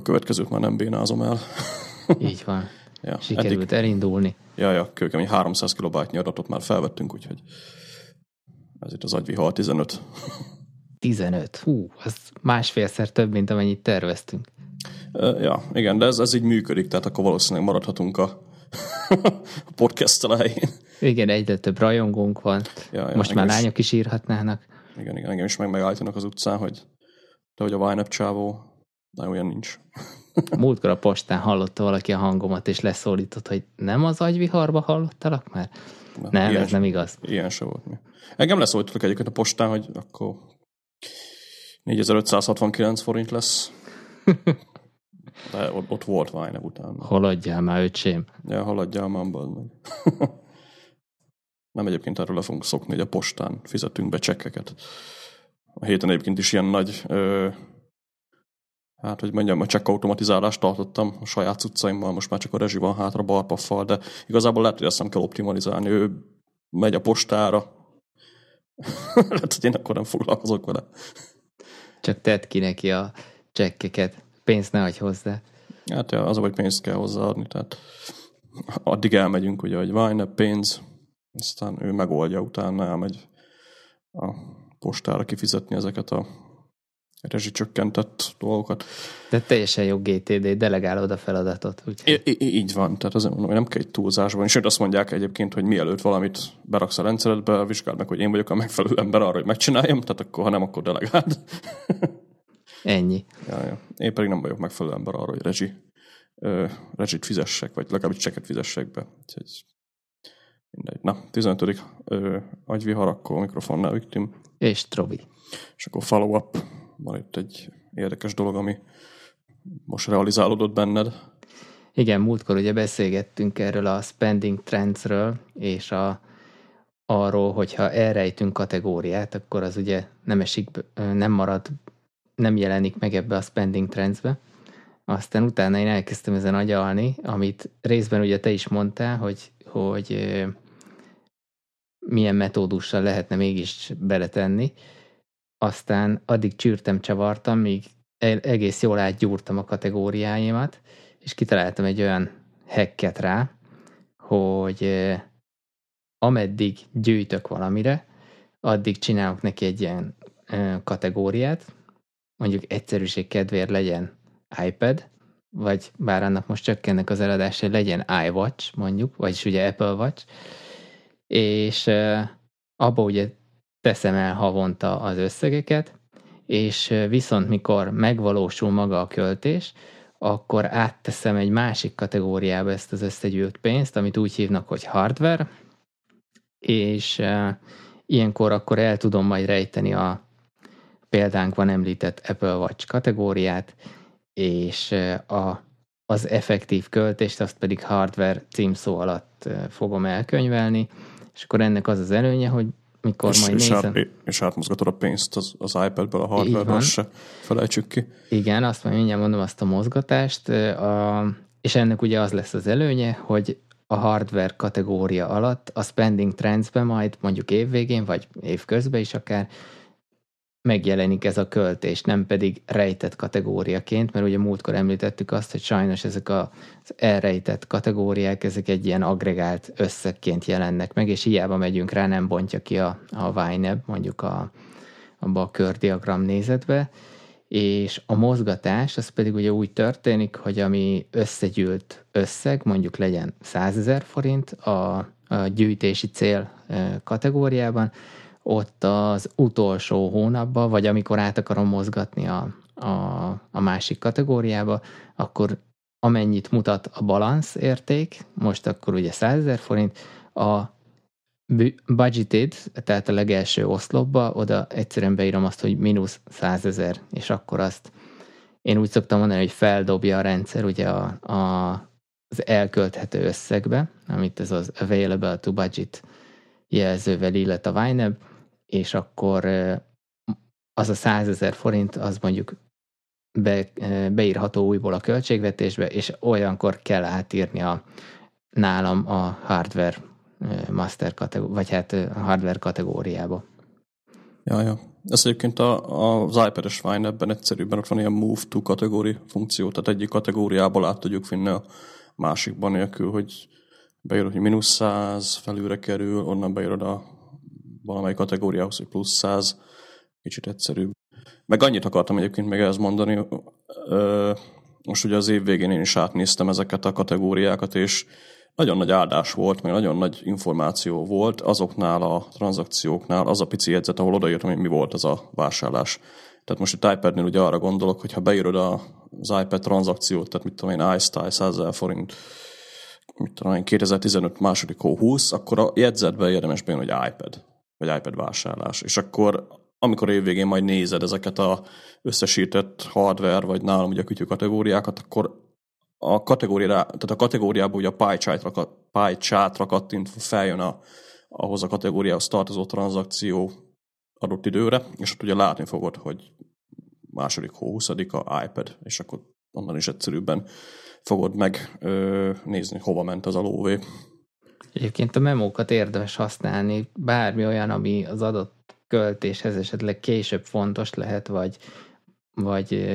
a következőt már nem bénázom el. Így van. Ja, Sikerült eddig, elindulni. ja, ja, kőkemény 300 kilobájtnyi adatot már felvettünk, úgyhogy ez itt az agyvihar 15. 15. Hú, az másfélszer több, mint amennyit terveztünk. Ja, igen, de ez, ez így működik, tehát akkor valószínűleg maradhatunk a, a podcast elején. Igen, egyre több rajongónk van. Ja, ja, Most már engem is- lányok is írhatnának. Igen, igen, engem is meg megállítanak az utcán, hogy te vagy a Wine csávó, de olyan nincs. Múltkor a postán hallotta valaki a hangomat, és leszólított, hogy nem az agyviharba hallottalak már? Na, Nem, ilyen, ez nem igaz. Ilyen se volt mi. Engem leszólítottak egyébként a postán, hogy akkor 4569 forint lesz. De ott, ott volt Wine utána. Haladjál már, öcsém. Ja, haladjál már, meg. Nem egyébként erről le fogunk szokni, hogy a postán fizetünk be csekkeket. A héten egyébként is ilyen nagy, ö, hát hogy mondjam, a csekkautomatizálást tartottam a saját cuccaimmal, most már csak a rezsi van hátra barpaffal, de igazából lehet, hogy ezt nem kell optimalizálni, ő megy a postára. lehet, hogy én akkor nem foglalkozok vele. Csak tedd ki neki a csekkeket. Pénzt ne adj hozzá. Hát ja, az, hogy pénzt kell hozzáadni, tehát addig elmegyünk, ugye, hogy Vine, pénz, aztán ő megoldja, utána elmegy a postára kifizetni ezeket a rezsicsökkentett dolgokat. De teljesen jó GTD, delegálod a feladatot. Úgyhogy I- I- így van, tehát azért mondom, hogy nem kell egy túlzásban. Sőt, azt mondják egyébként, hogy mielőtt valamit beraksz a rendszeredbe, vizsgáld meg, hogy én vagyok a megfelelő ember arra, hogy megcsináljam, tehát akkor, ha nem, akkor delegáld. ennyi. Ja, ja. Én pedig nem vagyok megfelelő ember arra, hogy rezsi, ö, rezsit fizessek, vagy legalábbis cseket fizessek be. Úgyhogy mindegy. Na, 15. Ö, agyvihar, akkor mikrofonnál victim, És Trobi. és akkor follow-up. Van itt egy érdekes dolog, ami most realizálódott benned. Igen, múltkor ugye beszélgettünk erről a spending trendsről, és a, arról, hogyha elrejtünk kategóriát, akkor az ugye nem esik, nem marad, nem jelenik meg ebbe a spending trendsbe. Aztán utána én elkezdtem ezen agyalni, amit részben ugye te is mondtál, hogy, hogy milyen metódussal lehetne mégis beletenni. Aztán addig csűrtem, csavartam, míg egész jól átgyúrtam a kategóriáimat, és kitaláltam egy olyan hacket rá, hogy ameddig gyűjtök valamire, addig csinálok neki egy ilyen kategóriát, mondjuk egyszerűség kedvéért legyen iPad, vagy bár annak most csökkennek az eladásai, legyen iWatch mondjuk, vagyis ugye Apple Watch, és abba ugye teszem el havonta az összegeket, és viszont mikor megvalósul maga a költés, akkor átteszem egy másik kategóriába ezt az összegyűlt pénzt, amit úgy hívnak, hogy hardware, és ilyenkor akkor el tudom majd rejteni a példánkban említett Apple Watch kategóriát, és a, az effektív költést azt pedig hardware címszó alatt fogom elkönyvelni, és akkor ennek az az előnye, hogy mikor és, majd és, nézem... át, és átmozgatod a pénzt az, az iPad-ből a azt se felejtsük ki. Igen, azt majd mindjárt mondom azt a mozgatást, a, és ennek ugye az lesz az előnye, hogy a hardware kategória alatt a spending trendsbe majd mondjuk évvégén, vagy év közben is akár megjelenik ez a költés, nem pedig rejtett kategóriaként, mert ugye múltkor említettük azt, hogy sajnos ezek az elrejtett kategóriák, ezek egy ilyen agregált összegként jelennek meg, és hiába megyünk rá, nem bontja ki a, a YNAB, mondjuk a, abba a kördiagram nézetbe, és a mozgatás az pedig ugye úgy történik, hogy ami összegyűlt összeg, mondjuk legyen 100 ezer forint a, a gyűjtési cél kategóriában, ott az utolsó hónapban, vagy amikor át akarom mozgatni a, a, a másik kategóriába, akkor amennyit mutat a balansz érték, most akkor ugye 100 ezer forint, a budgeted, tehát a legelső oszlopba, oda egyszerűen beírom azt, hogy mínusz 100 ezer, és akkor azt én úgy szoktam mondani, hogy feldobja a rendszer ugye a, a, az elkölthető összegbe, amit ez az available to budget jelzővel illet a YNAB, és akkor az a 100 ezer forint, az mondjuk be, beírható újból a költségvetésbe, és olyankor kell átírni a, nálam a hardware master kategóriába, vagy hát a hardware kategóriába. Ja, ja. Ez egyébként a, az iPad-es ebben egyszerűbben ott van ilyen move to kategóri funkció, tehát egyik kategóriából át tudjuk vinni a másikban nélkül, hogy beírod, hogy mínusz 100 felülre kerül, onnan beírod a valamely kategóriához, hogy plusz 100, kicsit egyszerűbb. Meg annyit akartam egyébként még ehhez mondani, most ugye az év végén én is átnéztem ezeket a kategóriákat, és nagyon nagy áldás volt, meg nagyon nagy információ volt azoknál a tranzakcióknál, az a pici jegyzet, ahol odaírtam, hogy mi volt az a vásárlás. Tehát most itt iPad-nél ugye arra gondolok, hogy ha beírod az iPad tranzakciót, tehát mit tudom én, iStyle 100 000 forint, mit tudom én, 2015 második hó 20, akkor a jegyzetbe érdemes beírni, hogy iPad, vagy iPad vásárlás. És akkor amikor évvégén majd nézed ezeket a összesített hardware, vagy nálam ugye a kütyű kategóriákat, akkor a kategóriára, tehát a kategóriából ugye a pie chart-ra, pie feljön a, ahhoz a kategóriához tartozó tranzakció adott időre, és ott ugye látni fogod, hogy második hó 20 a iPad, és akkor onnan is egyszerűbben fogod meg ö, nézni, hova ment az a lóvé. Egyébként a memókat érdemes használni, bármi olyan, ami az adott költéshez esetleg később fontos lehet, vagy, vagy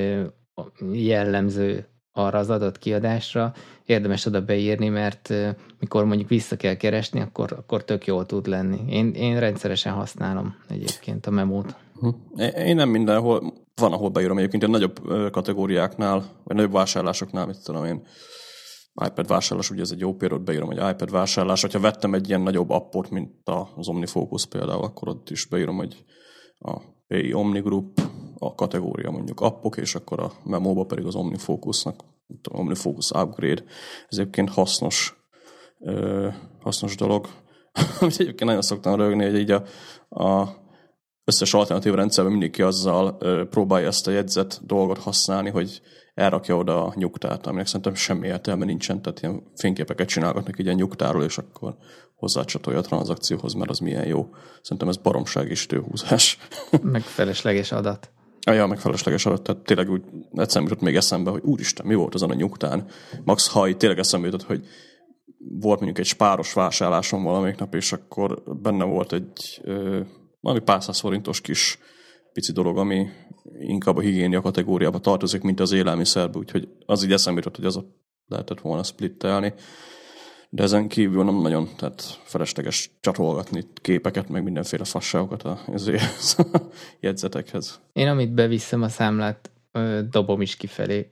jellemző arra az adott kiadásra, érdemes oda beírni, mert mikor mondjuk vissza kell keresni, akkor, akkor tök jól tud lenni. Én, én rendszeresen használom egyébként a memót. Hm. Én nem mindenhol, van, ahol beírom egyébként a nagyobb kategóriáknál, vagy nagyobb vásárlásoknál, mit tudom én, iPad vásárlás, ugye ez egy jó példa, beírom, hogy iPad vásárlás. Ha vettem egy ilyen nagyobb appot, mint az OmniFocus például, akkor ott is beírom, hogy a PI Omni Group, a kategória mondjuk appok, és akkor a memóba pedig az OmniFocusnak, OmniFocus Upgrade. Ez egyébként hasznos, ö, hasznos dolog. Amit egyébként nagyon szoktam rögni, hogy így a, a összes alternatív rendszerben mindenki azzal próbálja ezt a jegyzet dolgot használni, hogy elrakja oda a nyugtát, aminek szerintem semmi értelme nincsen, tehát ilyen fényképeket csinálgatnak így a nyugtáról, és akkor hozzácsatolja a tranzakcióhoz, mert az milyen jó. Szerintem ez baromság és tőhúzás. Meg felesleges adat. Ah, ja, meg felesleges adat, tehát tényleg úgy egyszerűen jutott még eszembe, hogy úristen, mi volt azon a nyugtán. Max, ha itt tényleg eszembe jutott, hogy volt mondjuk egy spáros vásárlásom valamelyik nap, és akkor benne volt egy ö, valami pár száz forintos kis pici dolog, ami inkább a higiénia kategóriába tartozik, mint az élelmiszerbe, úgyhogy az így eszembe jutott, hogy az a lehetett volna splittelni. De ezen kívül nem nagyon, tehát felesleges csatolgatni képeket, meg mindenféle fasságokat a, az jegyzetekhez. Én amit beviszem a számlát, dobom is kifelé,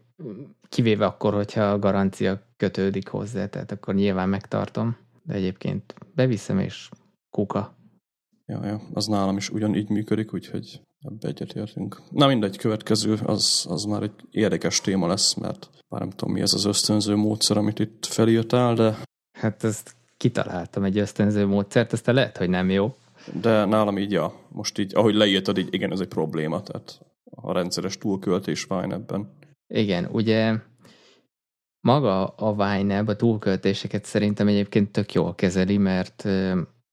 kivéve akkor, hogyha a garancia kötődik hozzá, tehát akkor nyilván megtartom, de egyébként beviszem és kuka. Ja, ja, az nálam is ugyanígy működik, úgyhogy ebbe egyetértünk. Na mindegy, következő, az, az már egy érdekes téma lesz, mert már nem tudom, mi ez az ösztönző módszer, amit itt felírtál, de... Hát ezt kitaláltam egy ösztönző módszert, aztán lehet, hogy nem jó. De nálam így, ja, most így, ahogy leírtad, így igen, ez egy probléma, tehát a rendszeres túlköltés van ebben. Igen, ugye maga a Wineb a túlköltéseket szerintem egyébként tök jól kezeli, mert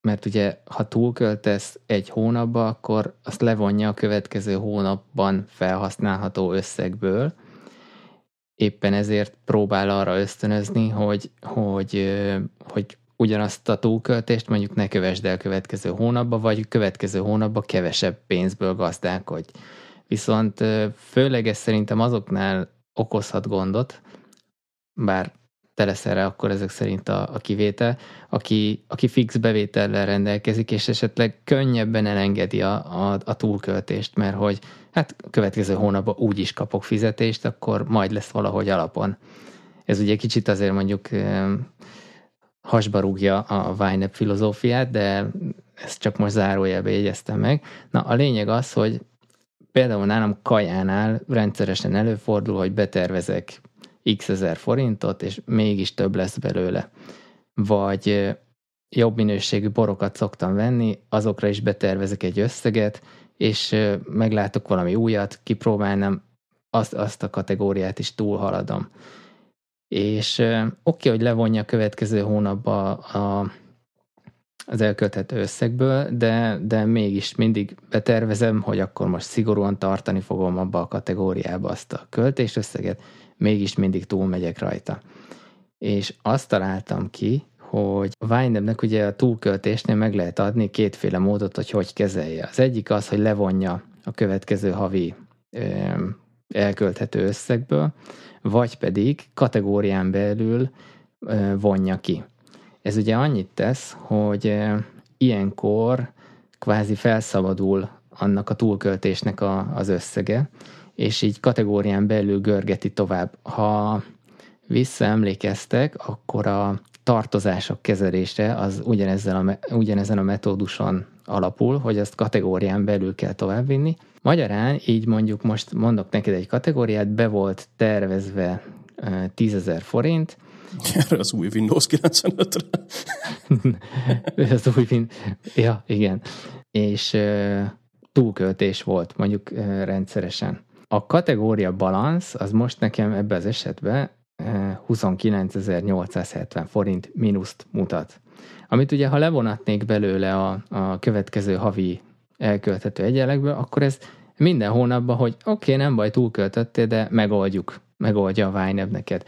mert ugye ha túlköltesz egy hónapba, akkor azt levonja a következő hónapban felhasználható összegből. Éppen ezért próbál arra ösztönözni, hogy, hogy, hogy ugyanazt a túlköltést mondjuk ne kövesd el következő hónapba, vagy következő hónapba kevesebb pénzből gazdálkodj. Viszont főleg ez szerintem azoknál okozhat gondot, bár te lesz erre akkor ezek szerint a, a kivétel, aki, aki fix bevétellel rendelkezik, és esetleg könnyebben elengedi a, a, a túlköltést, mert hogy hát következő hónapban úgy is kapok fizetést, akkor majd lesz valahogy alapon. Ez ugye kicsit azért mondjuk hasba rúgja a Vine filozófiát, de ezt csak most zárójelbe jegyeztem meg. Na, a lényeg az, hogy például nálam kajánál rendszeresen előfordul, hogy betervezek x ezer forintot, és mégis több lesz belőle. Vagy jobb minőségű borokat szoktam venni, azokra is betervezek egy összeget, és meglátok valami újat, kipróbálnám, azt, azt a kategóriát is túlhaladom. És oké, okay, hogy levonja a következő hónapba a, az elkölthető összegből, de, de mégis mindig betervezem, hogy akkor most szigorúan tartani fogom abba a kategóriába azt a költésösszeget, mégis mindig túlmegyek rajta. És azt találtam ki, hogy a ugye a túlköltésnél meg lehet adni kétféle módot, hogy hogy kezelje. Az egyik az, hogy levonja a következő havi elkölthető összegből, vagy pedig kategórián belül vonja ki. Ez ugye annyit tesz, hogy ilyenkor kvázi felszabadul annak a túlköltésnek a, az összege, és így kategórián belül görgeti tovább. Ha visszaemlékeztek, akkor a tartozások kezelése az ugyanezzel a, ugyanezen a metóduson alapul, hogy ezt kategórián belül kell továbbvinni. Magyarán így mondjuk most mondok neked egy kategóriát, be volt tervezve 10 ezer forint. Erre az új Windows 95-re. az új Windows, ja, igen. És túlköltés volt, mondjuk rendszeresen. A kategória balans az most nekem ebben az esetben 29.870 forint mínuszt mutat. Amit ugye, ha levonatnék belőle a, a következő havi elkölthető egyenlegből, akkor ez minden hónapban, hogy oké, okay, nem baj, túlköltöttél, de megoldjuk, megoldja a Vájnebb neked.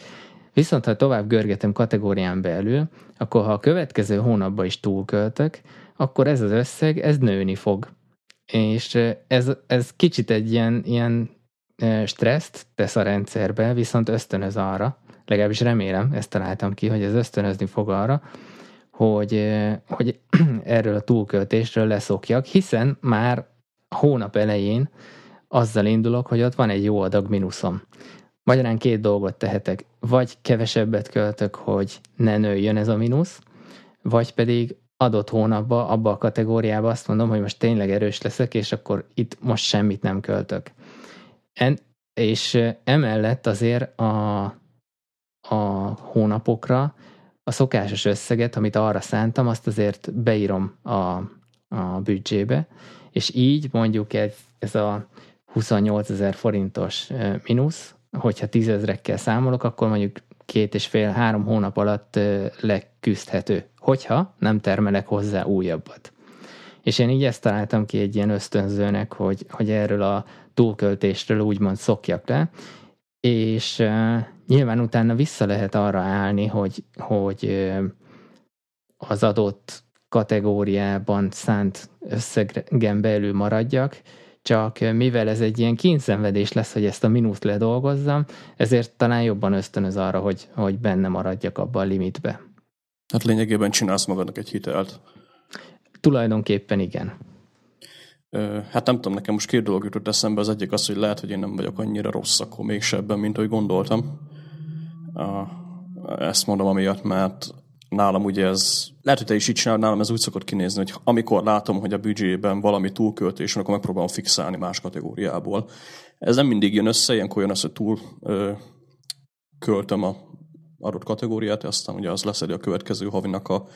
Viszont ha tovább görgetem kategórián belül, akkor ha a következő hónapban is túlköltök, akkor ez az összeg, ez nőni fog. És ez, ez kicsit egy ilyen, ilyen stresszt tesz a rendszerbe, viszont ösztönöz arra, legalábbis remélem, ezt találtam ki, hogy ez ösztönözni fog arra, hogy, hogy erről a túlköltésről leszokjak, hiszen már hónap elején azzal indulok, hogy ott van egy jó adag mínuszom. Magyarán két dolgot tehetek. Vagy kevesebbet költök, hogy ne nőjön ez a mínusz, vagy pedig adott hónapban, abba a kategóriába azt mondom, hogy most tényleg erős leszek, és akkor itt most semmit nem költök. En, és emellett azért a, a hónapokra a szokásos összeget, amit arra szántam, azt azért beírom a, a büdzsébe, és így mondjuk ez, ez a 28 ezer forintos mínusz, hogyha tízezrekkel számolok, akkor mondjuk két és fél, három hónap alatt leküzdhető, hogyha nem termelek hozzá újabbat. És én így ezt találtam ki egy ilyen ösztönzőnek, hogy, hogy erről a túlköltésről úgymond szokjak le, és uh, nyilván utána vissza lehet arra állni, hogy, hogy uh, az adott kategóriában szánt összegen belül maradjak, csak mivel ez egy ilyen kínszenvedés lesz, hogy ezt a minuszt ledolgozzam, ezért talán jobban ösztönöz arra, hogy, hogy benne maradjak abba a limitbe. Hát lényegében csinálsz magadnak egy hitelt. Tulajdonképpen igen. Hát nem tudom, nekem most két dolog jutott eszembe. Az egyik az, hogy lehet, hogy én nem vagyok annyira rossz akkor mégse ebben, mint ahogy gondoltam. Ezt mondom amiatt, mert nálam ugye ez, lehet, hogy te is így csinálod, nálam ez úgy szokott kinézni, hogy amikor látom, hogy a büdzsében valami túlköltés, akkor megpróbálom fixálni más kategóriából. Ez nem mindig jön össze, ilyenkor jön össze, hogy túl ö, költöm a adott kategóriát, aztán ugye az leszedi a következő havinak a,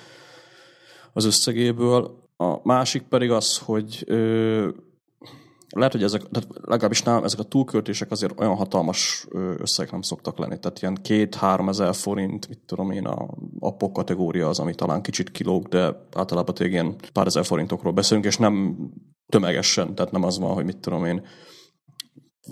az összegéből. A másik pedig az, hogy ö, lehet, hogy ezek, tehát legalábbis nálam ezek a túlköltések azért olyan hatalmas összegek nem szoktak lenni. Tehát ilyen két-három ezer forint, mit tudom én, a appok kategória az, ami talán kicsit kilóg, de általában tényleg ilyen pár ezer forintokról beszélünk, és nem tömegesen, tehát nem az van, hogy mit tudom én,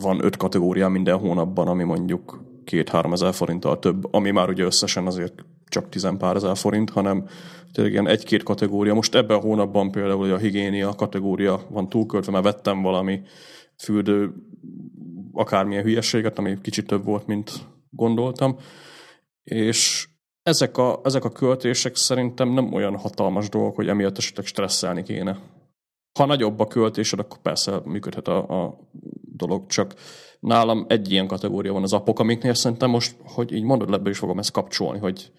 van öt kategória minden hónapban, ami mondjuk két-három ezer forinttal több, ami már ugye összesen azért csak tizenpár ezer forint, hanem tényleg ilyen egy-két kategória. Most ebben a hónapban például a higiénia kategória van túlköltve, mert vettem valami fürdő akármilyen hülyeséget, ami kicsit több volt, mint gondoltam. És ezek a, ezek a költések szerintem nem olyan hatalmas dolgok, hogy emiatt esetleg stresszelni kéne. Ha nagyobb a költésed, akkor persze működhet a, a dolog, csak nálam egy ilyen kategória van az apok, amiknél szerintem most, hogy így mondod, lebbe is fogom ezt kapcsolni, hogy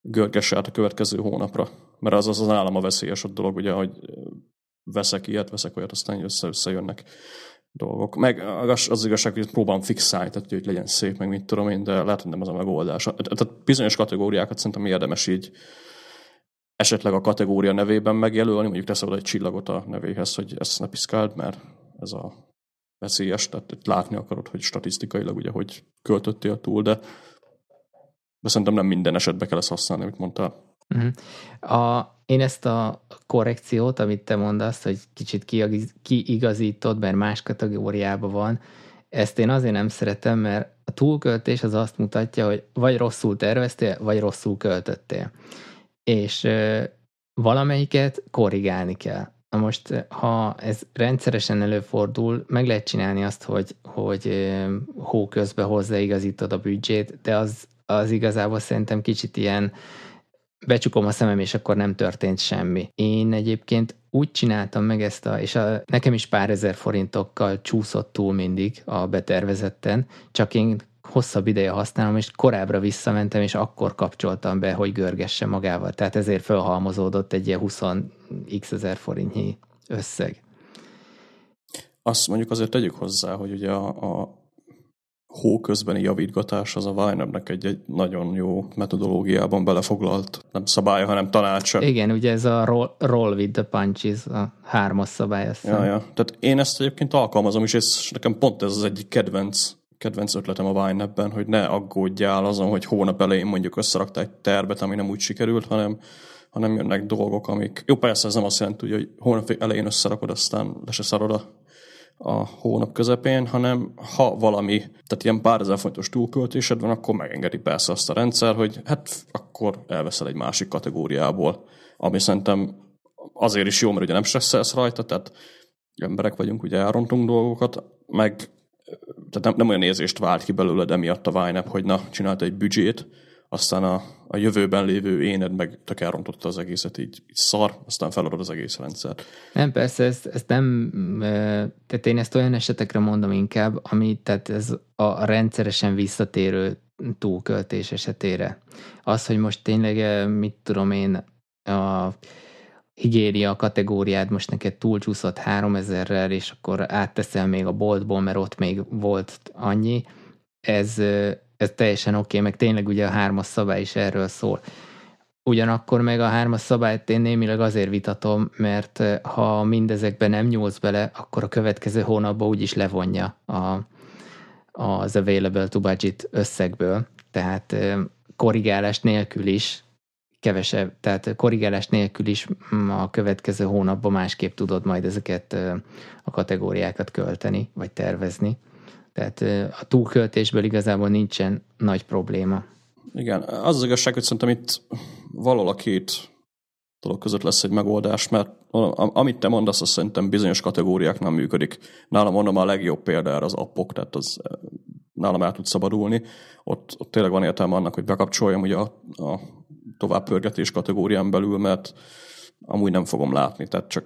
görgesse át a következő hónapra. Mert az az, az állam a veszélyes dolog, ugye, hogy veszek ilyet, veszek olyat, aztán össze jönnek dolgok. Meg az, az igazság, hogy próbálom fixálni, tehát hogy legyen szép, meg mit tudom én, de lehet, hogy nem az a megoldás. Tehát bizonyos kategóriákat szerintem érdemes így esetleg a kategória nevében megjelölni, mondjuk teszel egy csillagot a nevéhez, hogy ezt ne piszkáld, mert ez a veszélyes, tehát látni akarod, hogy statisztikailag ugye, hogy költöttél túl, de de szerintem nem minden esetben kell ezt használni, amit mondtál. Uh-huh. A, én ezt a korrekciót, amit te mondasz, hogy kicsit kiigazítod, mert más kategóriában van, ezt én azért nem szeretem, mert a túlköltés az azt mutatja, hogy vagy rosszul terveztél, vagy rosszul költöttél. És ö, valamelyiket korrigálni kell. Na most, ha ez rendszeresen előfordul, meg lehet csinálni azt, hogy, hogy hó közben hozzáigazítod a büdzsét, de az, az igazából szerintem kicsit ilyen becsukom a szemem, és akkor nem történt semmi. Én egyébként úgy csináltam meg ezt a, és a, nekem is pár ezer forintokkal csúszott túl mindig a betervezetten, csak én hosszabb ideje használom, és korábbra visszamentem, és akkor kapcsoltam be, hogy görgesse magával. Tehát ezért felhalmozódott egy ilyen 20x ezer forintnyi összeg. Azt mondjuk azért tegyük hozzá, hogy ugye a, a hó közbeni javítgatás az a Weinernek egy, egy nagyon jó metodológiában belefoglalt, nem szabálya, hanem tanácsa. Igen, ugye ez a roll, roll with the punches, a hármas szabály. Ja, ja. Tehát én ezt egyébként alkalmazom és nekem pont ez az egyik kedvenc kedvenc ötletem a Wine hogy ne aggódjál azon, hogy hónap elején mondjuk összeraktál egy tervet, ami nem úgy sikerült, hanem, hanem jönnek dolgok, amik... Jó, persze ez nem azt jelenti, hogy hónap elején összerakod, aztán le se szarod a, a hónap közepén, hanem ha valami, tehát ilyen pár ezer fontos túlköltésed van, akkor megengedi persze azt a rendszer, hogy hát akkor elveszel egy másik kategóriából, ami szerintem azért is jó, mert ugye nem stresszelsz rajta, tehát emberek vagyunk, ugye elrontunk dolgokat, meg tehát nem, nem olyan érzést vált ki belőled emiatt a Vine hogy na, csinált egy büdzsét, aztán a, a jövőben lévő éned meg tök elrontotta az egészet, így, így szar, aztán feladod az egész rendszert. Nem, persze, ezt, ezt nem, tehát én ezt olyan esetekre mondom inkább, ami, tehát ez a rendszeresen visszatérő túlköltés esetére. Az, hogy most tényleg, mit tudom én, a higiénia kategóriád most neked túlcsúszott 3000-rel, és akkor átteszel még a boltból, mert ott még volt annyi, ez, ez teljesen oké, okay, meg tényleg ugye a hármas szabály is erről szól. Ugyanakkor meg a hármas szabályt én némileg azért vitatom, mert ha mindezekben nem nyúlsz bele, akkor a következő hónapban úgyis levonja a, az available to budget összegből. Tehát korrigálás nélkül is kevesebb, tehát korrigálás nélkül is mm, a következő hónapban másképp tudod majd ezeket a kategóriákat költeni, vagy tervezni. Tehát a túlköltésből igazából nincsen nagy probléma. Igen, az az igazság, hogy szerintem itt valahol a két dolog között lesz egy megoldás, mert amit te mondasz, az szerintem bizonyos kategóriák nem működik. Nálam mondom a legjobb példa erre az appok, tehát az nálam el tud szabadulni. Ott, ott tényleg van értelme annak, hogy bekapcsoljam ugye a, a továbbpörgetés kategórián belül, mert amúgy nem fogom látni, tehát csak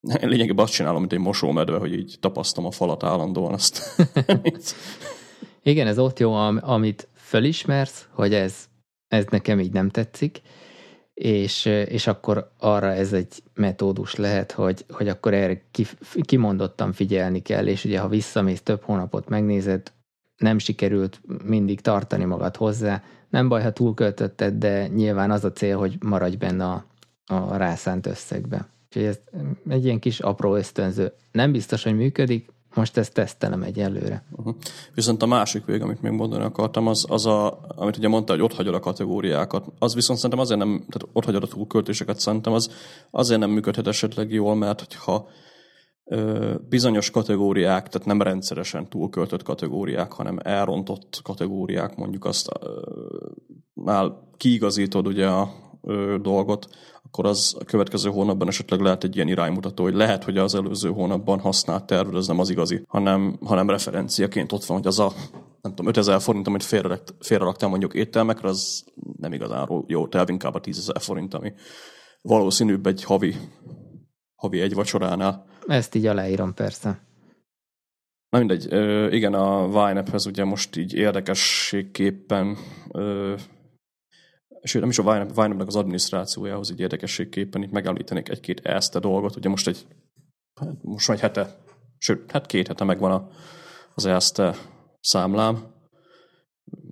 lényegében azt csinálom, mint egy mosómedve, hogy így tapasztom a falat állandóan azt. Igen, ez ott jó, amit fölismersz, hogy ez, ez nekem így nem tetszik, és, és akkor arra ez egy metódus lehet, hogy, hogy akkor erre kimondottan figyelni kell, és ugye ha visszamész több hónapot megnézed, nem sikerült mindig tartani magad hozzá, nem baj, ha túlköltötted, de nyilván az a cél, hogy maradj benne a, a rászánt összegbe. Úgyhogy ez egy ilyen kis apró ösztönző. Nem biztos, hogy működik, most ezt tesztelem egyelőre. Uh-huh. Viszont a másik vég, amit még mondani akartam, az, az a, amit ugye mondta, hogy ott hagyod a kategóriákat, az viszont szerintem azért nem, tehát ott hagyod a túlköltéseket, szerintem az azért nem működhet esetleg jól, mert ö, bizonyos kategóriák, tehát nem rendszeresen túlköltött kategóriák, hanem elrontott kategóriák, mondjuk azt nál kiigazítod ugye a dolgot, akkor az a következő hónapban esetleg lehet egy ilyen iránymutató, hogy lehet, hogy az előző hónapban használt terved az nem az igazi, hanem, hanem referenciaként ott van, hogy az a nem tudom, 5000 forint, amit félre, félre mondjuk ételmekre, az nem igazán jó terv, inkább a 10 forint, ami valószínűbb egy havi, havi egy vacsoránál. Ezt így aláírom, persze. Na mindegy, igen, a Vine ugye most így érdekességképpen sőt, nem is a Vinep, az adminisztrációjához így érdekességképpen itt megemlítenék egy-két ezt dolgot. Ugye most egy, hát most egy hete, sőt, hát két hete megvan a, az ESZTE számlám,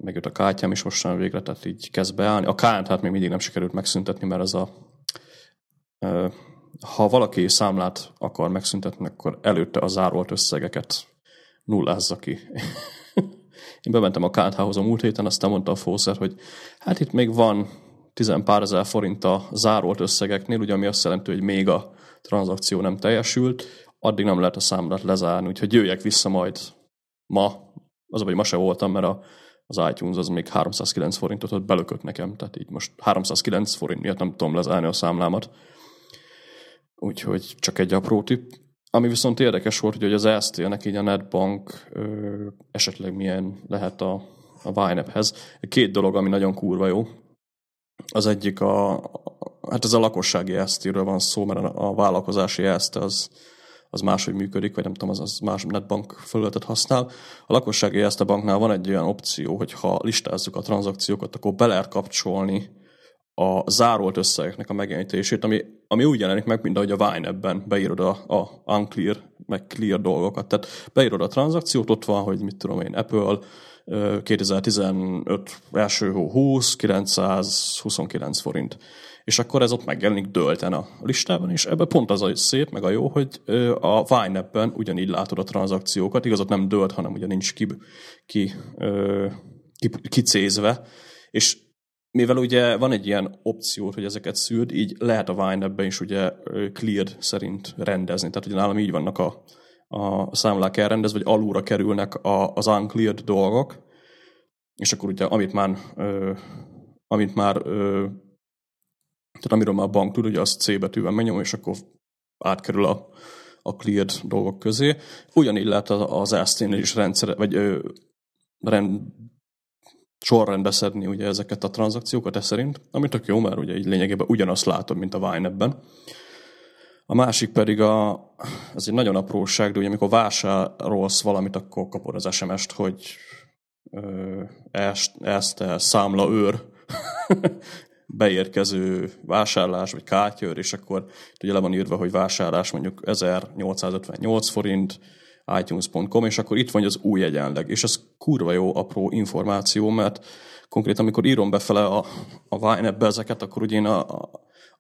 megjött a kártyám is mostan végre, tehát így kezd beállni. A kánt hát még mindig nem sikerült megszüntetni, mert ez a ha valaki számlát akar megszüntetni, akkor előtte a zárolt összegeket nullázza ki. Én bementem a KNH-hoz a múlt héten, aztán mondta a fószer, hogy hát itt még van tizen pár ezer forint a zárolt összegeknél, ugye ami azt jelenti, hogy még a tranzakció nem teljesült, addig nem lehet a számlát lezárni, úgyhogy jöjjek vissza majd ma, az, hogy ma se voltam, mert a, az iTunes az még 309 forintot ott belökött nekem, tehát így most 309 forint miatt nem tudom lezárni a számlámat. Úgyhogy csak egy apró tipp. Ami viszont érdekes volt, hogy az EST-nek így a netbank ö, esetleg milyen lehet a, a YNAB-hez. Két dolog, ami nagyon kurva jó. Az egyik a, hát ez a lakossági EST-ről van szó, mert a, vállalkozási EST az, az máshogy működik, vagy nem tudom, az, az más netbank felületet használ. A lakossági EST banknál van egy olyan opció, hogy ha listázzuk a tranzakciókat, akkor be lehet kapcsolni a zárolt összegeknek a megjelenítését, ami, ami úgy jelenik meg, mint ahogy a Wine-ebben beírod a, a unclear, meg clear dolgokat. Tehát beírod a tranzakciót, ott van, hogy mit tudom én, Apple 2015 első hó 20, 929 forint. És akkor ez ott megjelenik dölten a listában, és ebben pont az a szép, meg a jó, hogy a Wine-ebben ugyanígy látod a tranzakciókat, igaz, ott nem dölt, hanem ugye nincs ki, ki, ki, kicézve, és mivel ugye van egy ilyen opció, hogy ezeket szűrd, így lehet a Wine is ugye cleared szerint rendezni. Tehát ugye nálam így vannak a, a számlák elrendezve, vagy alulra kerülnek a, az uncleared dolgok, és akkor ugye amit már, ö, amit már ö, tehát amiről már a bank tud, ugye azt C betűvel megnyom, és akkor átkerül a, a cleared dolgok közé. Ugyanígy lehet az EST-nél is rendszer, vagy ö, rend, sorrendbe szedni ugye ezeket a tranzakciókat ez szerint, ami tök jó, mert ugye így lényegében ugyanazt látod, mint a Wine-ebben. A másik pedig a, ez egy nagyon apróság, de ugye amikor vásárolsz valamit, akkor kapod az SMS-t, hogy ö, ezt, ezt számla őr beérkező vásárlás, vagy kártyőr, és akkor ugye le van írva, hogy vásárlás mondjuk 1858 forint, itunes.com, és akkor itt van az új egyenleg. És ez kurva jó apró információ, mert konkrétan, amikor írom befele a, a Wine-be ezeket, akkor ugye én a, a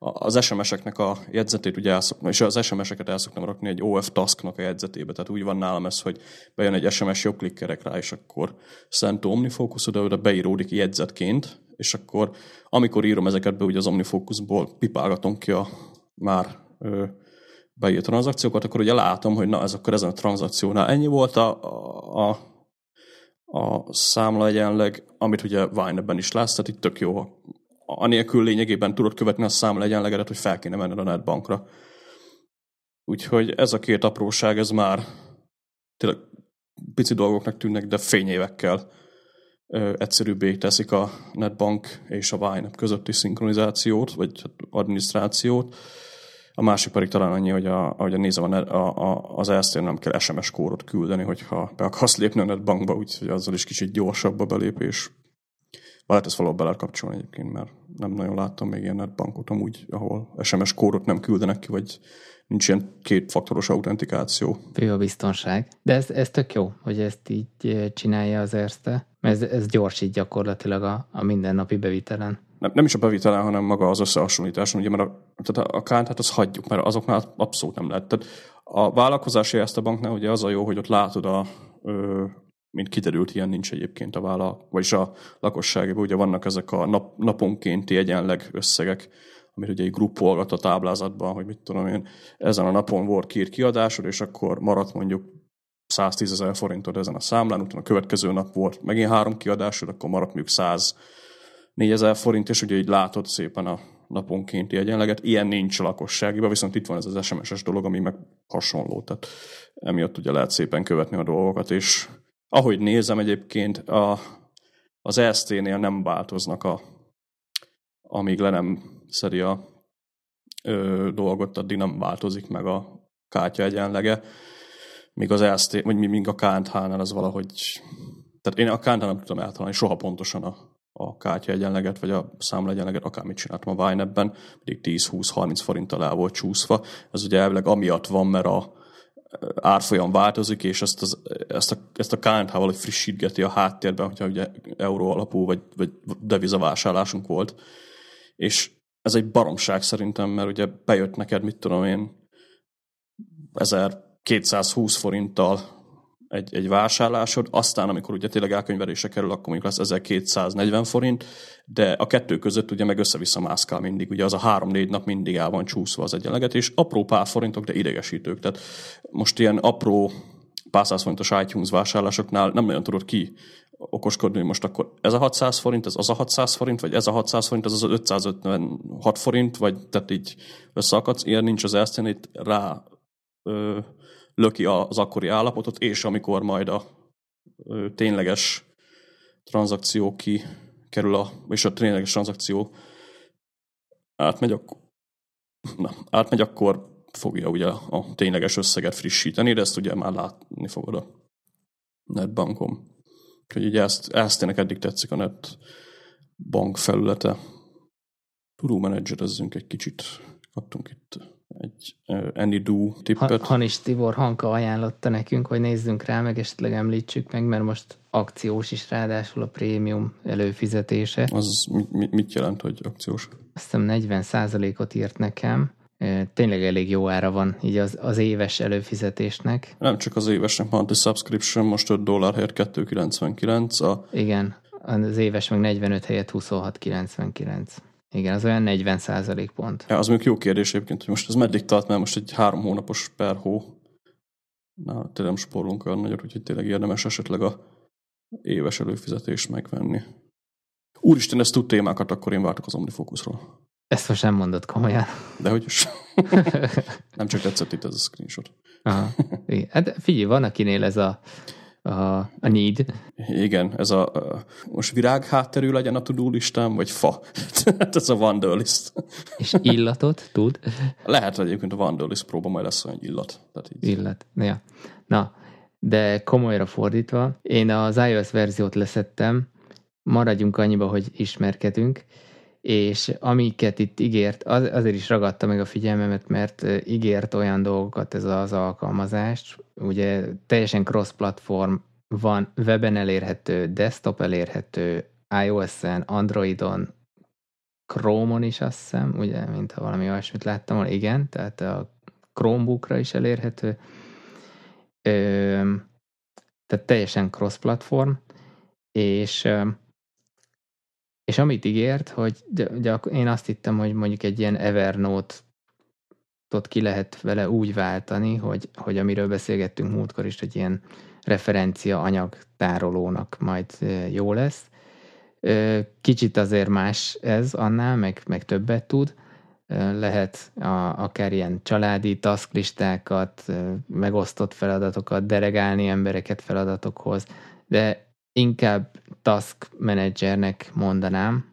az SMS-eknek a jegyzetét ugye elszoktam, és az SMS-eket el szoktam rakni egy OF tasknak a jegyzetébe, tehát úgy van nálam ez, hogy bejön egy SMS, klikkerek rá, és akkor Szent OmniFocus oda, oda beíródik jegyzetként, és akkor amikor írom ezeket be, ugye az OmniFocusból pipálgatom ki a már ö, beírt tranzakciókat, akkor ugye látom, hogy na, ez akkor ezen a tranzakciónál ennyi volt a, a, a számla egyenleg, amit ugye Wine-ben is látsz, tehát itt tök jó. Anélkül lényegében tudod követni a számla egyenlegedet, hogy fel kéne menned a netbankra. Úgyhogy ez a két apróság, ez már tényleg pici dolgoknak tűnnek, de fényévekkel ö, egyszerűbbé teszik a netbank és a Wine közötti szinkronizációt, vagy adminisztrációt. A másik pedig talán annyi, hogy a, ahogy a nézem, a, a, az elsztér nem kell SMS kódot küldeni, hogyha be akarsz lépni a netbankba, úgyhogy azzal is kicsit gyorsabb a belépés. Lehet ezt valahol bele kapcsolni egyébként, mert nem nagyon láttam még ilyen netbankot amúgy, ahol SMS kódot nem küldenek ki, vagy nincs ilyen kétfaktoros autentikáció. Fő a biztonság. De ez, ez tök jó, hogy ezt így eh, csinálja az Erste, mert ez, ez gyorsít gyakorlatilag a, a mindennapi bevitelen nem, nem is a bevitelen, hanem maga az összehasonlításon, ugye, mert a, tehát a, a kánt, hát azt hagyjuk, mert azoknál abszolút nem lehet. Tehát a vállalkozási ezt a banknál ugye az a jó, hogy ott látod a, ö, mint kiderült, ilyen nincs egyébként a vállal, vagyis a lakosságban, ugye vannak ezek a nap, naponkénti egyenleg összegek, amit ugye egy gruppolgat a táblázatban, hogy mit tudom én, ezen a napon volt kír kiadásod, és akkor maradt mondjuk 110 ezer forintod ezen a számlán, utána a következő nap volt megint három kiadásod, akkor maradt mondjuk 100 4000 forint, és ugye így látod szépen a naponkénti egyenleget. Ilyen nincs a lakosságiban, viszont itt van ez az SMS-es dolog, ami meg hasonló. Tehát emiatt ugye lehet szépen követni a dolgokat, és ahogy nézem egyébként, a, az EST-nél nem változnak, a, amíg le nem szedi a ö, dolgot, addig nem változik meg a kártya egyenlege, míg az EST, vagy míg a KNH-nál az valahogy tehát én a KNH nem tudom eltalálni soha pontosan a a kártya egyenleget, vagy a számla egyenleget, akármit csináltam a Wine-ebben, pedig 10-20-30 forinttal el volt csúszva. Ez ugye elvileg amiatt van, mert a árfolyam változik, és ezt, az, ezt a, ezt a KNH valahogy frissítgeti a háttérben, hogyha ugye euró alapú, vagy, vagy devizavásárlásunk volt. És ez egy baromság szerintem, mert ugye bejött neked, mit tudom én, 1220 forinttal egy, egy vásárlásod, aztán amikor ugye tényleg elkönyvelése kerül, akkor mondjuk lesz 1240 forint, de a kettő között ugye meg össze-vissza mászkál mindig, ugye az a három-négy nap mindig el van csúszva az egyenleget, és apró pár forintok, de idegesítők. Tehát most ilyen apró pár száz forintos iTunes vásárlásoknál nem nagyon tudod ki okoskodni, hogy most akkor ez a 600 forint, ez az a 600 forint, vagy ez a 600 forint, ez az 556 forint, vagy tehát így összeakadsz, ilyen nincs az elsztén, rá ö, löki az akkori állapotot, és amikor majd a tényleges tranzakció ki kerül a, és a tényleges tranzakció átmegy, akkor, na, átmegy, akkor fogja ugye a tényleges összeget frissíteni, de ezt ugye már látni fogod a netbankom. Úgyhogy így ezt, ezt tényleg eddig tetszik a net bank felülete. Tudó menedzserezzünk egy kicsit. Kaptunk itt egy uh, AnyDo tippet. Hanis Tibor Hanka ajánlotta nekünk, hogy nézzünk rá, meg esetleg említsük meg, mert most akciós is ráadásul a prémium előfizetése. Az mit, mit jelent, hogy akciós? Azt hiszem 40 ot írt nekem. Tényleg elég jó ára van így az, az éves előfizetésnek. Nem csak az évesnek, monthly subscription most 5 dollár helyett 2,99. A... Igen, az éves meg 45 helyett 26,99. Igen, az olyan 40 százalék pont. Ja, az még jó kérdés egyébként, hogy most ez meddig tart, mert most egy három hónapos per hó. Na, tényleg spórolunk olyan nagyot, úgyhogy tényleg érdemes esetleg a éves előfizetést megvenni. Úristen, ez tud témákat, akkor én váltok az OmniFocusról. Ezt most nem mondod komolyan. De hogy is. nem csak tetszett itt ez a screenshot. Aha. Hát figyelj, van akinél ez a a, a need. Igen, ez a, a most virág hátterű legyen a tudó listám, vagy fa. Hát ez a Wanderlist. És illatot tud? Lehet, hogy egyébként a Wanderlist próba majd lesz olyan illat. Tehát így. Illat, ja. Na, de komolyra fordítva, én az iOS verziót leszettem, maradjunk annyiba, hogy ismerkedünk, és amiket itt ígért, az, azért is ragadta meg a figyelmemet, mert ígért olyan dolgokat ez az alkalmazás, ugye teljesen cross-platform van, weben elérhető, desktop elérhető, iOS-en, Androidon, Chrome-on is azt hiszem, ugye, mintha valami olyasmit láttam volna, igen, tehát a Chromebookra is elérhető. Ö, tehát teljesen cross-platform, és és amit ígért, hogy ugye én azt hittem, hogy mondjuk egy ilyen Evernote ott ki lehet vele úgy váltani, hogy, hogy amiről beszélgettünk múltkor is, hogy ilyen referencia anyag tárolónak majd jó lesz. Kicsit azért más ez annál, meg, meg többet tud. Lehet a, akár ilyen családi tasklistákat, megosztott feladatokat, delegálni embereket feladatokhoz, de inkább task managernek mondanám,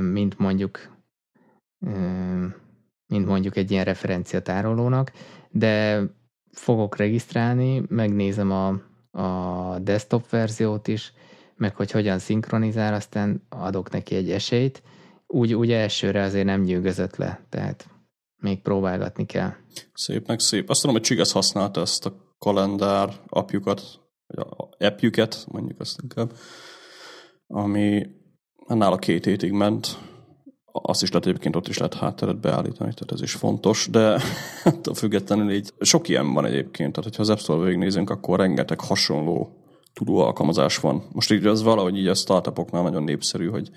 mint mondjuk mint mondjuk egy ilyen referenciatárolónak, de fogok regisztrálni, megnézem a, a desktop verziót is, meg hogy hogyan szinkronizál, aztán adok neki egy esélyt. Úgy, úgy elsőre azért nem nyűgözött le, tehát még próbálgatni kell. Szépnek szép. Azt tudom, hogy Csigesz használta ezt a kalendár apjukat, vagy a appjüket, mondjuk azt inkább, ami nála két hétig ment, azt is lehet egyébként ott is lehet hátteret beállítani, tehát ez is fontos, de attól függetlenül így sok ilyen van egyébként, tehát hogyha az App Store végignézünk, akkor rengeteg hasonló tudó alkalmazás van. Most így ez valahogy így a startupoknál nagyon népszerű, hogy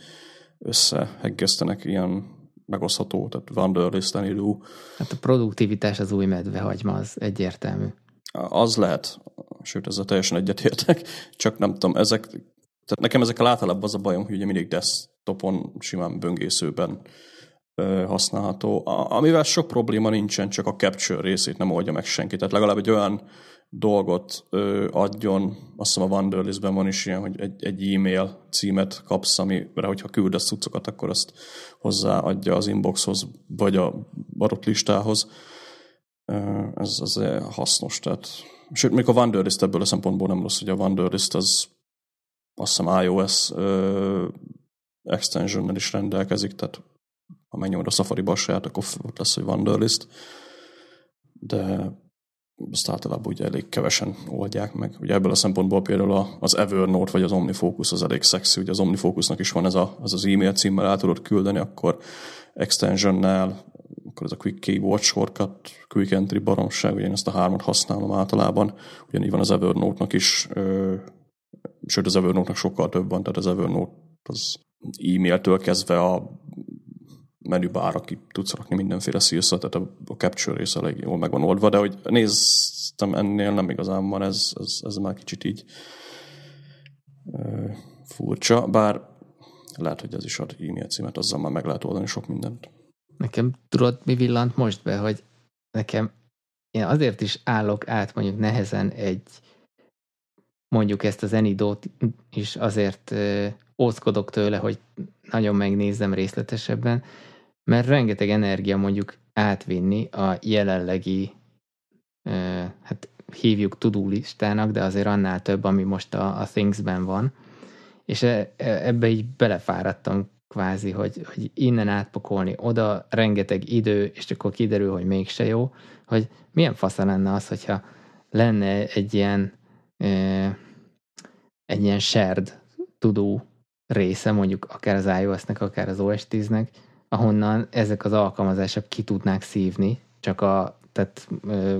összeheggesztenek ilyen megosztható, tehát Wanderlist, Anydo. Hát a produktivitás az új medvehagyma, az egyértelmű. Az lehet, sőt, ezzel teljesen egyetértek, csak nem tudom, ezek, tehát nekem ezekkel általában az a bajom, hogy ugye mindig desktopon, simán böngészőben használható, a, amivel sok probléma nincsen, csak a capture részét nem oldja meg senki. Tehát legalább egy olyan dolgot adjon, azt hiszem a Wanderlistben van is ilyen, hogy egy, egy e-mail címet kapsz, amire, hogyha küldesz cuccokat, akkor azt hozzáadja az inboxhoz, vagy a adott listához ez az hasznos. Tehát, sőt, még a Wanderlist ebből a szempontból nem rossz, hogy a Wanderlist az azt hiszem iOS extensionnel is rendelkezik, tehát ha megnyomod a Safari-ba a akkor ott lesz, hogy Wanderlist. De ezt általában ugye elég kevesen oldják meg. Ugye ebből a szempontból például az Evernote vagy az OmniFocus az elég szexi. Ugye az OmniFocusnak is van ez a, az, az e-mail címmel el tudod küldeni, akkor extensionnel akkor ez a Quick Keyboard shortcut, Quick Entry baromság, ugye én ezt a hármat használom általában, ugyanígy van az Evernote-nak is, ö, sőt az Evernote-nak sokkal több van, tehát az Evernote az e-mailtől kezdve a menübára ki tudsz rakni mindenféle szírszat, tehát a, a capture része elég jól meg van oldva, de hogy néztem ennél nem igazán van, ez, ez, ez már kicsit így furcsa, bár lehet, hogy ez is ad e-mail címet, azzal már meg lehet oldani sok mindent. Nekem tudod, mi villant most be, hogy nekem én azért is állok át mondjuk nehezen egy mondjuk ezt az Enidót is azért óckodok tőle, hogy nagyon megnézzem részletesebben, mert rengeteg energia mondjuk átvinni a jelenlegi, hát hívjuk to listának, de azért annál több, ami most a, a Things-ben van, és e, e, ebbe így belefáradtam kvázi, hogy, hogy innen átpakolni oda, rengeteg idő, és akkor kiderül, hogy mégse jó, hogy milyen fasza lenne az, hogyha lenne egy ilyen egy ilyen shared tudó része, mondjuk akár az iOS-nek, akár az OS 10-nek, ahonnan ezek az alkalmazások ki tudnák szívni, csak a, tehát ö,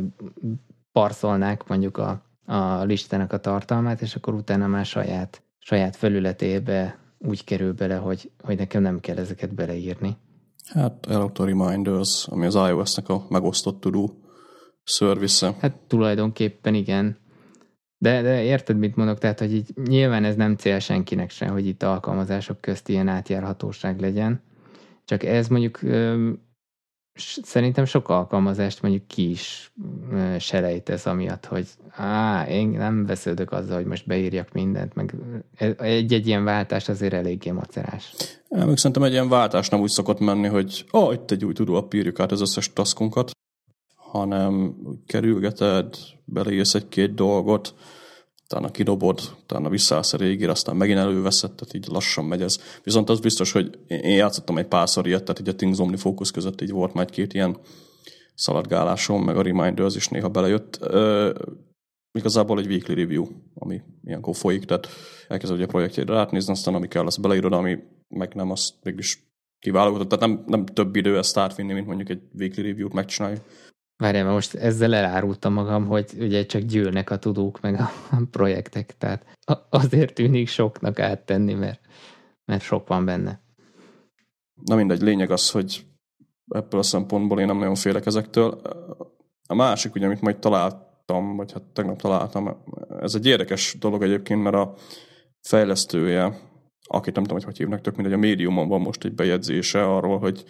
parszolnák mondjuk a, a listának a tartalmát, és akkor utána már saját, saját felületébe úgy kerül bele, hogy, hogy nekem nem kell ezeket beleírni. Hát Auto Reminders, ami az iOS-nek a megosztott tudó service Hát tulajdonképpen igen. De, de érted, mit mondok? Tehát, hogy így nyilván ez nem cél senkinek sem, hogy itt alkalmazások közt ilyen átjárhatóság legyen. Csak ez mondjuk szerintem sok alkalmazást mondjuk ki is selejtez amiatt, hogy á, én nem vesződök azzal, hogy most beírjak mindent, meg egy-egy ilyen váltás azért eléggé macerás. Ja, meg szerintem egy ilyen váltás nem úgy szokott menni, hogy ó, oh, itt egy új tudó, írjuk át az összes taskunkat, hanem kerülgeted, beleírsz egy-két dolgot, utána kidobod, utána visszaállsz a régire, aztán megint előveszed, tehát így lassan megy ez. Viszont az biztos, hogy én játszottam egy párszor ilyet, tehát így a Things Omni Focus között így volt majd két ilyen szaladgálásom, meg a Reminders is néha belejött. Ö, igazából egy weekly review, ami ilyenkor folyik, tehát elkezded ugye a projektjére átnézni, aztán ami kell, azt beleírod, ami meg nem, azt mégis kiválogatott. Tehát nem, nem több idő ezt átvinni, mint mondjuk egy weekly review-t megcsinálni. Várjál, mert most ezzel elárultam magam, hogy ugye csak gyűlnek a tudók, meg a projektek, tehát azért tűnik soknak áttenni, mert, mert sok van benne. Na mindegy, lényeg az, hogy ebből a szempontból én nem nagyon félek ezektől. A másik, ugye, amit majd találtam, vagy hát tegnap találtam, ez egy érdekes dolog egyébként, mert a fejlesztője, akit nem tudom, hogy hogy hívnak, tök mindegy, a médiumon van most egy bejegyzése arról, hogy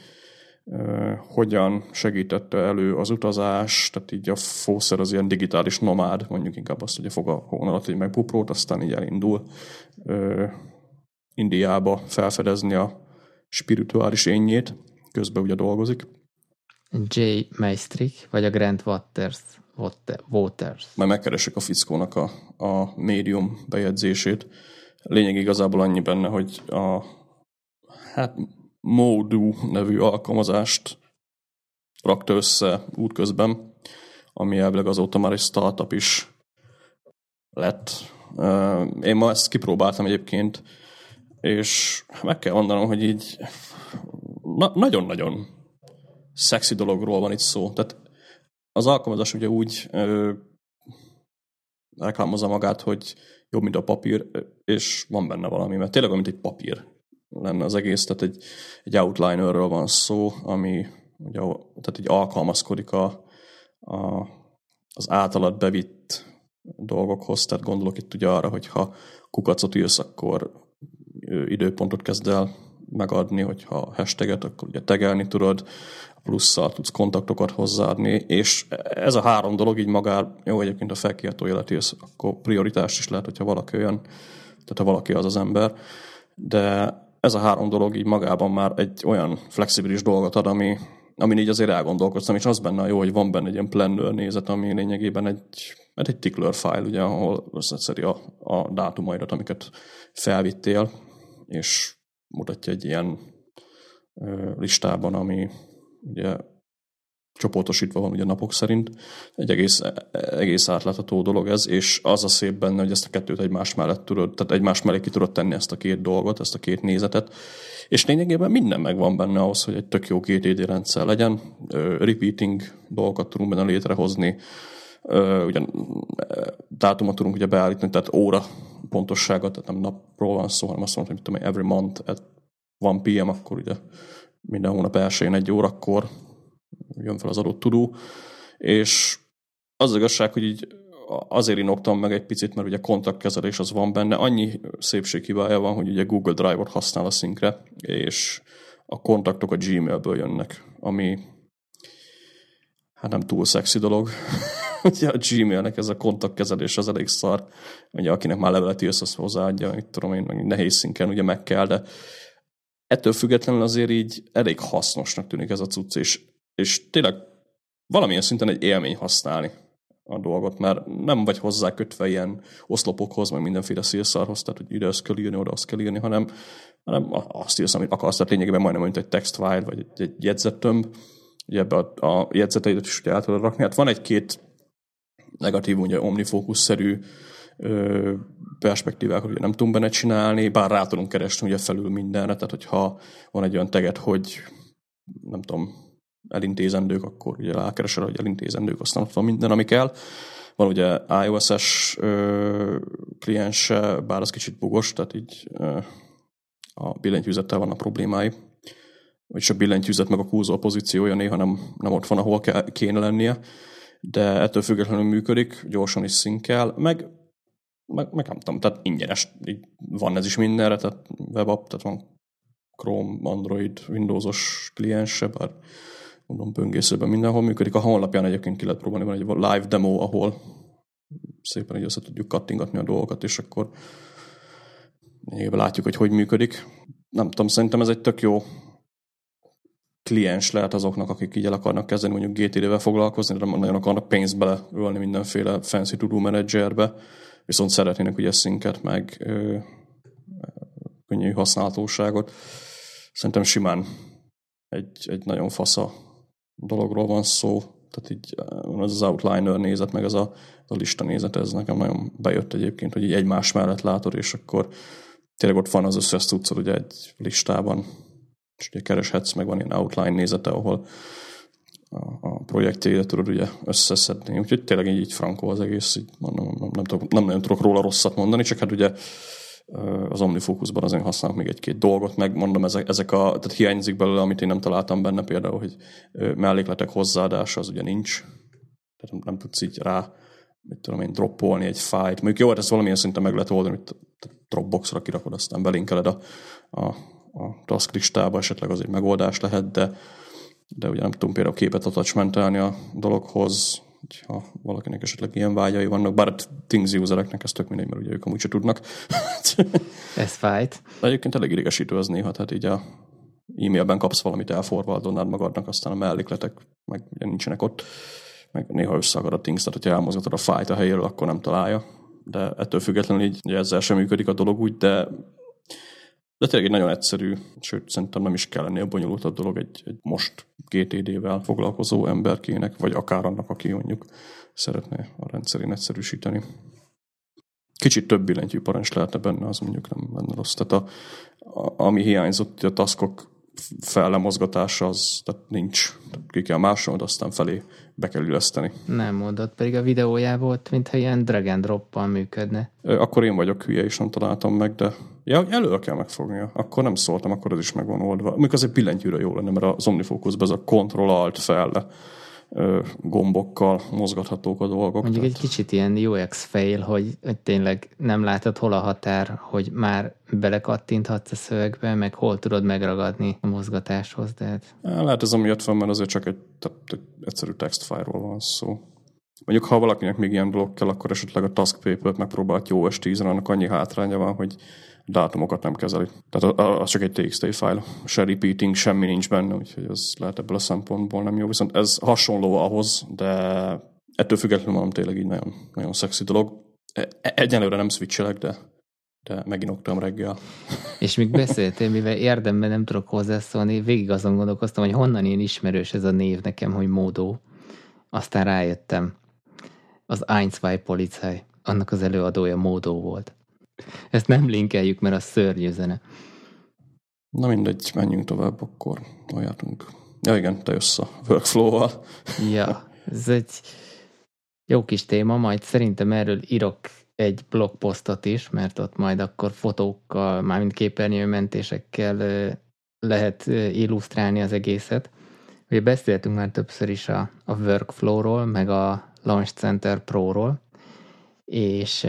hogyan segítette elő az utazás, tehát így a fószer az ilyen digitális nomád, mondjuk inkább azt, hogy fog a hón alatt egy megbuprót, aztán így elindul Indiába felfedezni a spirituális énjét, közben ugye dolgozik. J. Maestrik, vagy a Grant Waters. Waters. Majd megkeresek a fickónak a, a médium bejegyzését. Lényeg igazából annyi benne, hogy a hát Modu nevű alkalmazást rakta össze útközben, ami elvileg azóta már egy startup is lett. Én ma ezt kipróbáltam egyébként, és meg kell mondanom, hogy így na- nagyon-nagyon szexi dologról van itt szó. Tehát az alkalmazás ugye úgy ö, reklámozza magát, hogy jobb, mint a papír, és van benne valami, mert tényleg olyan, mint egy papír lenne az egész, tehát egy, egy outlinerről van szó, ami ugye, tehát egy alkalmazkodik a, a, az általad bevitt dolgokhoz, tehát gondolok itt ugye arra, hogy ha kukacot írsz, akkor időpontot kezd el megadni, hogyha hashtaget, akkor ugye tegelni tudod, plusszal tudsz kontaktokat hozzáadni, és ez a három dolog így magár, jó egyébként a felkiáltó életi, akkor prioritás is lehet, hogyha valaki olyan, tehát ha valaki az az ember, de ez a három dolog így magában már egy olyan flexibilis dolgot ad, ami, amin így azért elgondolkoztam, és az benne a jó, hogy van benne egy ilyen planner nézet, ami lényegében egy, mert egy tickler file, ugye, ahol összeszedi a, a dátumaidat, amiket felvittél, és mutatja egy ilyen ö, listában, ami ugye csoportosítva van ugye napok szerint. Egy egész, egész átlátható dolog ez, és az a szép benne, hogy ezt a kettőt egymás mellett tudod, tehát egymás mellé ki tudod tenni ezt a két dolgot, ezt a két nézetet, és lényegében minden megvan benne ahhoz, hogy egy tök jó GTD rendszer legyen, repeating dolgokat tudunk benne létrehozni, ugyan dátumot tudunk ugye beállítani, tehát óra pontosságot, tehát nem napról van szó, hanem azt mondom, hogy tudom, every month at 1 p.m., akkor ugye minden hónap elsőjén egy órakor jön fel az adott tudó, és az, az igazság, hogy így azért inoktam meg egy picit, mert ugye kontaktkezelés az van benne. Annyi szépséghibája van, hogy ugye Google Drive-ot használ a szinkre, és a kontaktok a Gmailből jönnek, ami hát nem túl szexi dolog. ugye a Gmailnek ez a kontaktkezelés az elég szar. Ugye akinek már levelet írsz, azt hozzáadja, itt tudom én, meg nehéz szinken ugye meg kell, de ettől függetlenül azért így elég hasznosnak tűnik ez a cucc, és, és tényleg valamilyen szinten egy élmény használni a dolgot, mert nem vagy hozzá kötve ilyen oszlopokhoz, meg mindenféle szélszarhoz, tehát hogy ide azt kell írni, oda azt kell írni, hanem, hanem azt írsz, amit akarsz, tehát lényegében majdnem mint egy textfile, vagy egy, egy jegyzettömb, ugye ebbe a, a jegyzeteidet is ugye át tudod rakni. Hát van egy-két negatív, ugye omnifókusz-szerű perspektívákat ugye nem tudunk benne csinálni, bár rá tudunk keresni ugye felül mindenre, tehát hogyha van egy olyan teget, hogy nem tudom, elintézendők, akkor ugye rákeresel, hogy elintézendők, aztán ott van minden, ami kell. Van ugye iOS-es kliens, bár az kicsit bugos, tehát így ö, a billentyűzettel van a problémái. Vagyis a billentyűzet meg a kúzó pozíciója néha nem, nem ott van, ahol kéne lennie, de ettől függetlenül működik, gyorsan is szinkel, meg meg, meg nem tudom, tehát ingyenes, így van ez is mindenre, tehát webapp, tehát van Chrome, Android, Windowsos kliense, bár mondom, böngészőben mindenhol működik. A honlapján egyébként ki lehet próbálni, van egy live demo, ahol szépen így össze tudjuk kattingatni a dolgokat, és akkor látjuk, hogy hogy működik. Nem tudom, szerintem ez egy tök jó kliens lehet azoknak, akik így el akarnak kezdeni mondjuk GTD-vel foglalkozni, de nagyon akarnak pénzt beleölni mindenféle fancy to-do managerbe, viszont szeretnének ugye szinket, meg ö, könnyű használhatóságot. Szerintem simán egy, egy nagyon fasza dologról van szó, tehát így az az outliner nézet, meg az a, a lista nézet, ez nekem nagyon bejött egyébként, hogy így egymás mellett látod, és akkor tényleg ott van az összes tudszor ugye egy listában, és ugye kereshetsz, meg van ilyen outline nézete, ahol a, a projektjédet tudod ugye összeszedni. Úgyhogy tényleg így, így frankó az egész, így mondom, nem, nem, nem, nem nagyon tudok róla rosszat mondani, csak hát ugye az OmniFocusban azért használok még egy-két dolgot, meg mondom, ezek, ezek a, tehát hiányzik belőle, amit én nem találtam benne, például, hogy mellékletek hozzáadása az ugye nincs, tehát nem, nem tudsz így rá, mit tudom én, droppolni egy fájt. Mondjuk jó, hát ezt valamilyen szinten meg lehet oldani, hogy Dropboxra kirakod, aztán belinkeled a, a, a task listába, esetleg az egy megoldás lehet, de de ugye nem tudom például képet attachmentelni a dologhoz, ha valakinek esetleg ilyen vágyai vannak, bár a Things usereknek ez tök mindegy, mert ugye ők amúgy se tudnak. ez fájt. De egyébként elég idegesítő az néha, tehát így a e-mailben kapsz valamit, elforvaldolnád magadnak, aztán a mellékletek meg ugye nincsenek ott, meg néha összeakad a Things, tehát hogyha elmozgatod a fájt a helyéről, akkor nem találja. De ettől függetlenül így ugye ezzel sem működik a dolog úgy, de de tényleg egy nagyon egyszerű, sőt, szerintem nem is kell ennél bonyolultabb dolog egy, egy most GTD-vel foglalkozó emberkének, vagy akár annak, aki mondjuk szeretne a rendszerén egyszerűsíteni. Kicsit több billentyű parancs lehetne benne, az mondjuk nem lenne rossz. Tehát a, a, ami hiányzott, a taskok fellemozgatása az tehát nincs. Ki kell másolni, aztán felé be kell illeszteni. Nem mondott, pedig a videójában volt, mintha ilyen drag and drop működne. Akkor én vagyok hülye, és nem találtam meg, de ja, elő kell megfognia. Akkor nem szóltam, akkor ez is meg van oldva. Mikor az egy billentyűre jó lenne, mert az Omnifocusban ez a Control Alt fel gombokkal mozgathatók a dolgok. Mondjuk tehát... egy kicsit ilyen UX fail, hogy, hogy tényleg nem látod hol a határ, hogy már belekattinthatsz a szövegbe, meg hol tudod megragadni a mozgatáshoz. Tehát... Lehet ez amiatt van, mert azért csak egy, egy egyszerű textfile-ról van szó. Mondjuk, ha valakinek még ilyen dolog kell, akkor esetleg a task paper-t megpróbált jó 10 annak annyi hátránya van, hogy dátumokat nem kezeli. Tehát az csak egy TXT file. Se repeating, semmi nincs benne, úgyhogy ez lehet ebből a szempontból nem jó. Viszont ez hasonló ahhoz, de ettől függetlenül mondom tényleg így nagyon, nagyon szexi dolog. E, e, egyelőre nem switchelek, de, de meginoktam reggel. És még beszéltél, mivel érdemben nem tudok hozzászólni, végig azon gondolkoztam, hogy honnan ilyen ismerős ez a név nekem, hogy módó. Aztán rájöttem. Az Einzwei Polizei. Annak az előadója módó volt. Ezt nem linkeljük, mert az szörnyű zene. Na mindegy, menjünk tovább, akkor olyátunk. Ja igen, te jössz a workflow-val. ja, ez egy jó kis téma, majd szerintem erről írok egy blogposztot is, mert ott majd akkor fotókkal, mármint képernyőmentésekkel lehet illusztrálni az egészet. Ugye beszéltünk már többször is a, a Workflow-ról, meg a Launch Center Pro-ról, és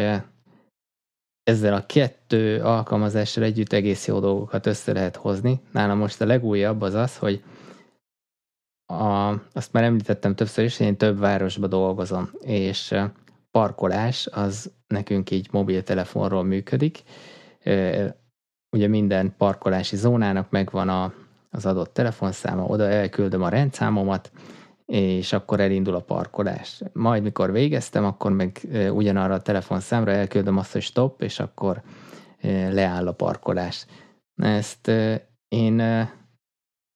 ezzel a kettő alkalmazással együtt egész jó dolgokat össze lehet hozni. Nálam most a legújabb az az, hogy a, azt már említettem többször is, én több városba dolgozom, és parkolás az nekünk így mobiltelefonról működik. Ugye minden parkolási zónának megvan a, az adott telefonszáma, oda elküldöm a rendszámomat, és akkor elindul a parkolás. Majd, mikor végeztem, akkor meg ugyanarra a telefonszámra elküldöm azt, hogy stop, és akkor leáll a parkolás. Ezt én,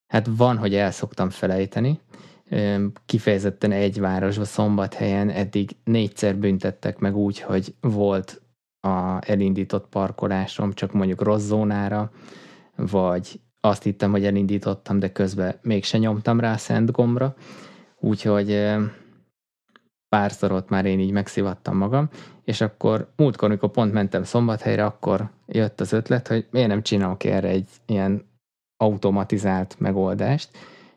hát van, hogy el szoktam felejteni, kifejezetten egy városba, Szombathelyen eddig négyszer büntettek meg úgy, hogy volt a elindított parkolásom, csak mondjuk rossz zónára, vagy azt hittem, hogy elindítottam, de közben mégse nyomtam rá a szent gombra, úgyhogy párszor ott már én így megszivattam magam, és akkor múltkor, amikor pont mentem Szombathelyre, akkor jött az ötlet, hogy miért nem csinálok erre egy ilyen automatizált megoldást,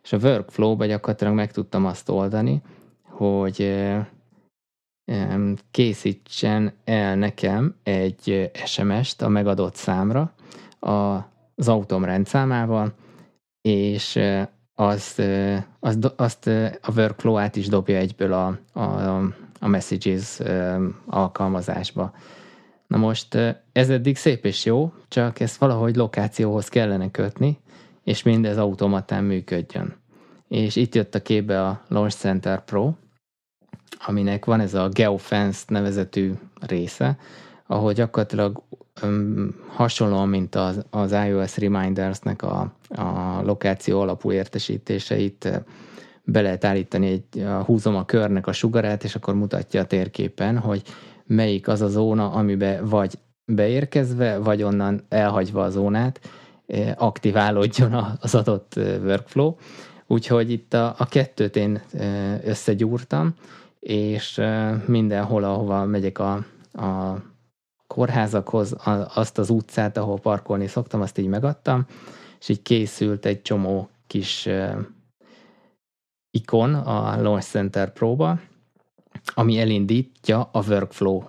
és a workflow-ba gyakorlatilag meg tudtam azt oldani, hogy készítsen el nekem egy SMS-t a megadott számra az autóm rendszámával, és azt, azt, azt a workflow át is dobja egyből a, a, a messages alkalmazásba. Na most ez eddig szép és jó, csak ezt valahogy lokációhoz kellene kötni, és mindez automatán működjön. És itt jött a képbe a Launch Center Pro, aminek van ez a GeoFence nevezetű része, ahol gyakorlatilag um, hasonlóan, mint az, az iOS Reminders-nek a, a lokáció alapú értesítéseit be lehet állítani, egy, húzom a körnek a sugarát, és akkor mutatja a térképen, hogy melyik az a zóna, amibe vagy beérkezve, vagy onnan elhagyva a zónát, aktiválódjon az adott workflow. Úgyhogy itt a, a kettőt én összegyúrtam, és mindenhol, ahova megyek a, a kórházakhoz, azt az utcát, ahol parkolni szoktam, azt így megadtam, és így készült egy csomó kis ikon a Launch Center próba, ami elindítja a workflow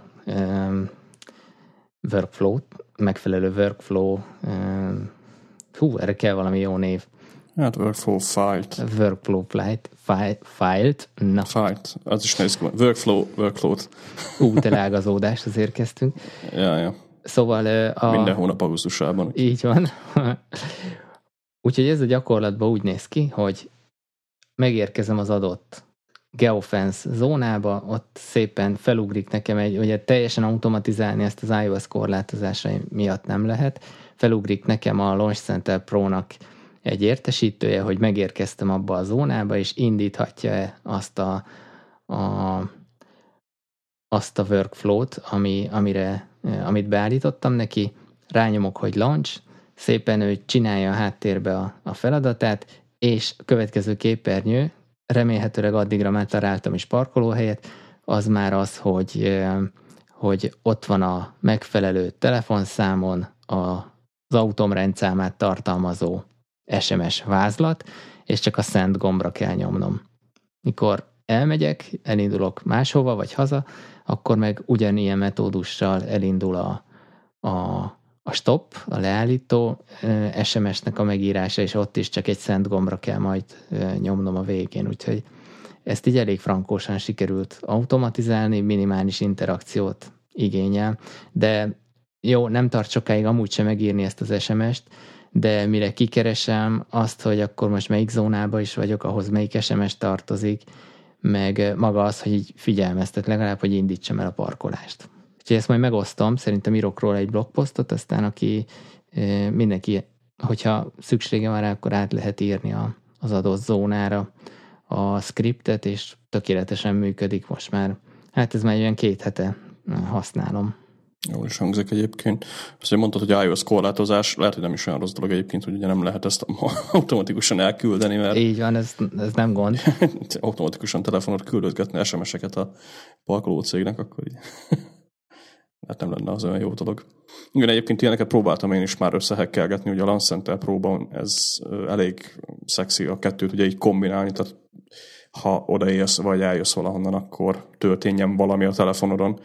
workflow megfelelő workflow hú, erre kell valami jó név Hát workflow file-t. Workflow file-t, na. File-t, az is ki. Workflow, workflow-t. Ú, telágazódást azért kezdtünk. Ja, ja. Szóval a... Minden hónap augusztusában. Így van. Úgyhogy ez a gyakorlatban úgy néz ki, hogy megérkezem az adott geofence zónába, ott szépen felugrik nekem egy, ugye teljesen automatizálni ezt az iOS korlátozásai miatt nem lehet, felugrik nekem a Launch Center Pro-nak egy értesítője, hogy megérkeztem abba a zónába, és indíthatja azt a, a azt a workflow-t, ami, amire, amit beállítottam neki, rányomok, hogy launch, szépen ő csinálja a háttérbe a, a feladatát, és a következő képernyő, remélhetőleg addigra már találtam is parkolóhelyet, az már az, hogy, hogy ott van a megfelelő telefonszámon az autóm rendszámát tartalmazó SMS vázlat, és csak a szent gombra kell nyomnom. Mikor elmegyek, elindulok máshova vagy haza, akkor meg ugyanilyen metódussal elindul a, a, a stop, a leállító SMS-nek a megírása, és ott is csak egy szent gombra kell majd nyomnom a végén, úgyhogy ezt így elég frankósan sikerült automatizálni, minimális interakciót igényel, de jó, nem tart sokáig amúgy sem megírni ezt az SMS-t, de mire kikeresem azt, hogy akkor most melyik zónába is vagyok, ahhoz melyik SMS tartozik, meg maga az, hogy így figyelmeztet legalább, hogy indítsam el a parkolást. Úgyhogy ezt majd megosztom, szerintem írok róla egy blogposztot, aztán aki mindenki, hogyha szüksége van rá, akkor át lehet írni a, az adott zónára a scriptet, és tökéletesen működik most már. Hát ez már olyan két hete használom. Jól is hangzik egyébként. Azt mondtad, hogy iOS korlátozás, lehet, hogy nem is olyan rossz dolog egyébként, hogy ugye nem lehet ezt automatikusan elküldeni, mert... Így van, ez, ez nem gond. automatikusan telefonot küldözgetni SMS-eket a parkoló cégnek, akkor így... hát nem lenne az olyan jó dolog. Igen, egyébként ilyeneket próbáltam én is már összehekkelgetni, ugye a Lance Center próban ez elég szexi a kettőt ugye így kombinálni, tehát ha odaérsz, vagy eljössz valahonnan, akkor történjen valami a telefonodon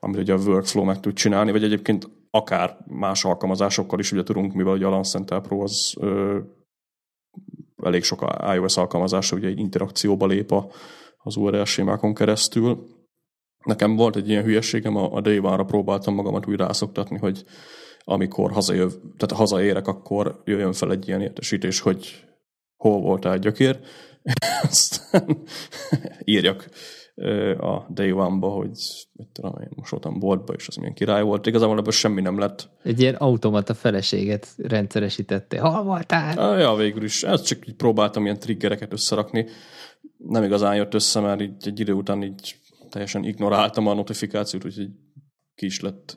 amit ugye a workflow meg tud csinálni, vagy egyébként akár más alkalmazásokkal is ugye tudunk, mivel ugye a Lancenter Pro az ö, elég sok iOS alkalmazása ugye interakcióba lép a, az URL sémákon keresztül. Nekem volt egy ilyen hülyeségem, a, a day ra próbáltam magamat úgy rászoktatni, hogy amikor hazajöv, tehát hazaérek, akkor jöjjön fel egy ilyen értesítés, hogy hol voltál gyökér, aztán írjak a Day One-ba, hogy mit tudom én, most voltam boltba, és az milyen király volt. Igazából ebből semmi nem lett. Egy ilyen automata feleséget rendszeresítette. Hol voltál? Ja, végül is. Ezt csak így próbáltam ilyen triggereket összerakni. Nem igazán jött össze, mert így egy idő után így teljesen ignoráltam a notifikációt, úgyhogy ki is lett,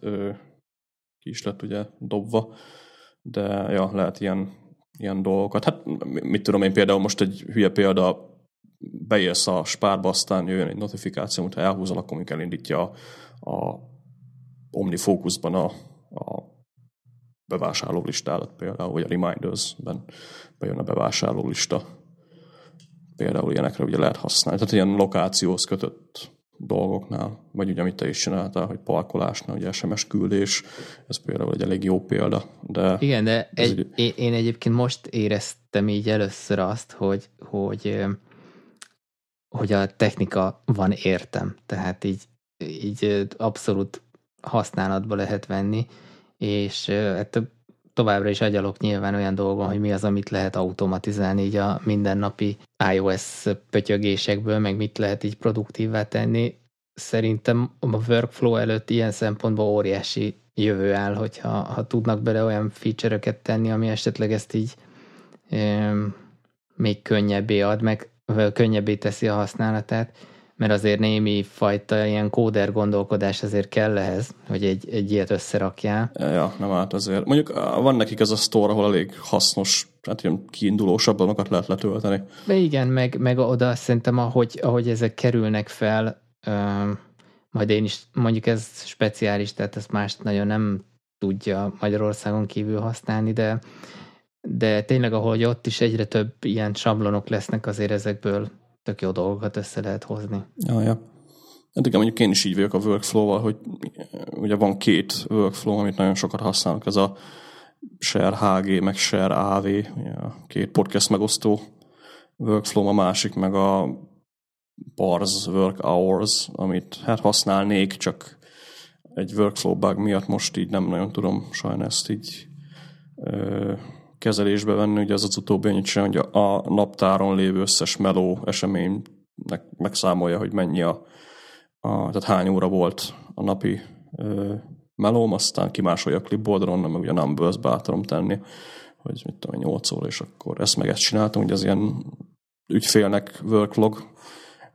ki is lett ugye dobva. De ja, lehet ilyen, ilyen dolgokat. Hát mit tudom én például most egy hülye példa, beérsz a spárba, aztán jöjjön egy notifikáció, hogyha elhúzol, akkor még elindítja a, a OmniFocusban a, a bevásárló listádat például, vagy a Reminders-ben bejön a bevásárló lista. Például ilyenekre ugye lehet használni. Tehát ilyen lokációhoz kötött dolgoknál, vagy ugye amit te is csináltál, hogy parkolásnál, ugye SMS küldés, ez például egy elég jó példa. De Igen, de egy, egy... én egyébként most éreztem így először azt, hogy, hogy hogy a technika van értem, tehát így, így abszolút használatba lehet venni, és hát továbbra is agyalok nyilván olyan dolgon, hogy mi az, amit lehet automatizálni így a mindennapi iOS pötyögésekből, meg mit lehet így produktívvá tenni. Szerintem a workflow előtt ilyen szempontból óriási jövő áll, hogyha ha tudnak bele olyan feature-öket tenni, ami esetleg ezt így e, még könnyebbé ad, meg könnyebbé teszi a használatát, mert azért némi fajta ilyen kóder gondolkodás azért kell ehhez, hogy egy, egy ilyet összerakjál. Ja, nem állt azért. Mondjuk van nekik ez a store, ahol elég hasznos, hát ilyen kiindulósabbanokat lehet letölteni. De igen, meg, meg oda szerintem, ahogy, ahogy ezek kerülnek fel, majd én is, mondjuk ez speciális, tehát ezt más nagyon nem tudja Magyarországon kívül használni, de de tényleg, ahogy ott is egyre több ilyen sablonok lesznek, azért ezekből tök jó dolgokat össze lehet hozni. Ja, ja. Hát igen, mondjuk én is így vagyok a workflow-val, hogy ugye van két workflow, amit nagyon sokat használok, ez a Share HG, meg Share AV, a két podcast megosztó workflow, a másik meg a Bars Work Hours, amit hát használnék, csak egy workflow bug miatt most így nem nagyon tudom sajnos ezt így ö, kezelésbe venni, ugye az az utóbbi annyit sem, hogy a naptáron lévő összes meló eseménynek megszámolja, hogy mennyi a, a tehát hány óra volt a napi ö, melóm, aztán kimásolja a clipboardra, onnan meg ugye numbers-be tudom tenni, hogy mit tudom, 8 óra, és akkor ezt meg ezt csináltam, hogy az ilyen ügyfélnek worklog,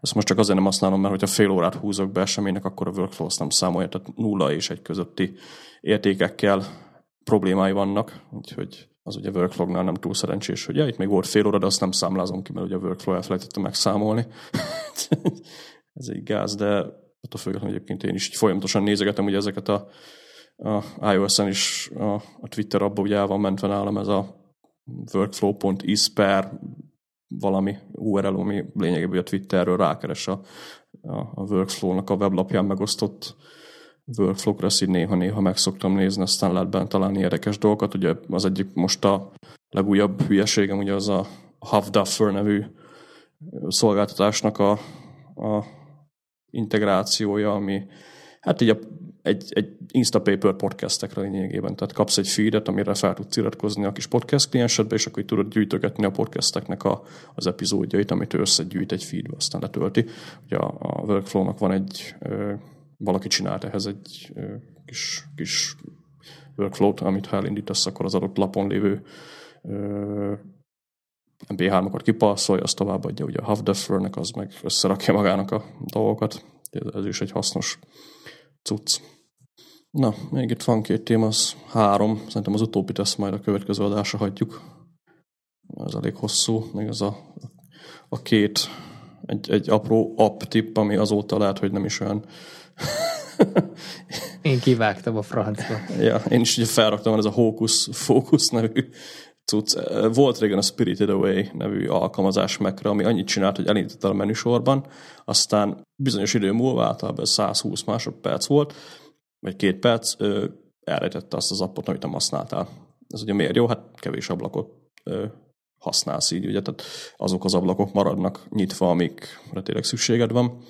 ezt most csak azért nem használom, mert hogyha fél órát húzok be eseménynek, akkor a workflow azt nem számolja, tehát nulla és egy közötti értékekkel problémái vannak, úgyhogy az ugye workflow-nál nem túl szerencsés, hogy ja, itt még volt fél óra, de azt nem számlázom ki, mert ugye a workflow elfelejtette megszámolni. Ez egy gáz, de attól függetlenül egyébként én is folyamatosan nézegetem ugye ezeket a, a iOS-en is a, a Twitter abba ugye el van mentve nálam ez a workflow.is per valami URL, ami lényegében a Twitterről rákeres a, a, a workflow-nak a weblapján megosztott workflow-ra így néha-néha meg szoktam nézni, aztán lehet benne találni érdekes dolgokat. Ugye az egyik most a legújabb hülyeségem, ugye az a Havduffer nevű szolgáltatásnak a, a integrációja, ami hát így a, egy, egy Instapaper podcastekre lényegében. Tehát kapsz egy feedet, amire fel tudsz iratkozni a kis podcast kliensedbe, és akkor így tudod gyűjtögetni a podcasteknek a, az epizódjait, amit ő összegyűjt egy feedbe, aztán letölti. Ugye a, a workflow-nak van egy valaki csinált ehhez egy kis, kis workflow-t, amit ha elindítasz, akkor az adott lapon lévő MP3-okat kipasszolja, azt továbbadja ugye a Havduffer-nek, az meg összerakja magának a dolgokat. Ez is egy hasznos cucc. Na, még itt van két téma, az három. Szerintem az utóbbit ezt majd a következő adásra hagyjuk. Ez elég hosszú, még az a, a két egy, egy apró app tipp, ami azóta lehet, hogy nem is olyan én kivágtam a francba. ja, én is ugye felraktam, ez a Hocus Focus nevű cucc. Volt régen a Spirited Away nevű alkalmazás mekre, ami annyit csinált, hogy elindította a menüsorban, aztán bizonyos idő múlva, általában 120 másodperc volt, vagy két perc, elrejtette azt az appot, amit nem használtál. Ez ugye miért jó? Hát kevés ablakot használsz így, ugye, tehát azok az ablakok maradnak nyitva, amikre tényleg szükséged van.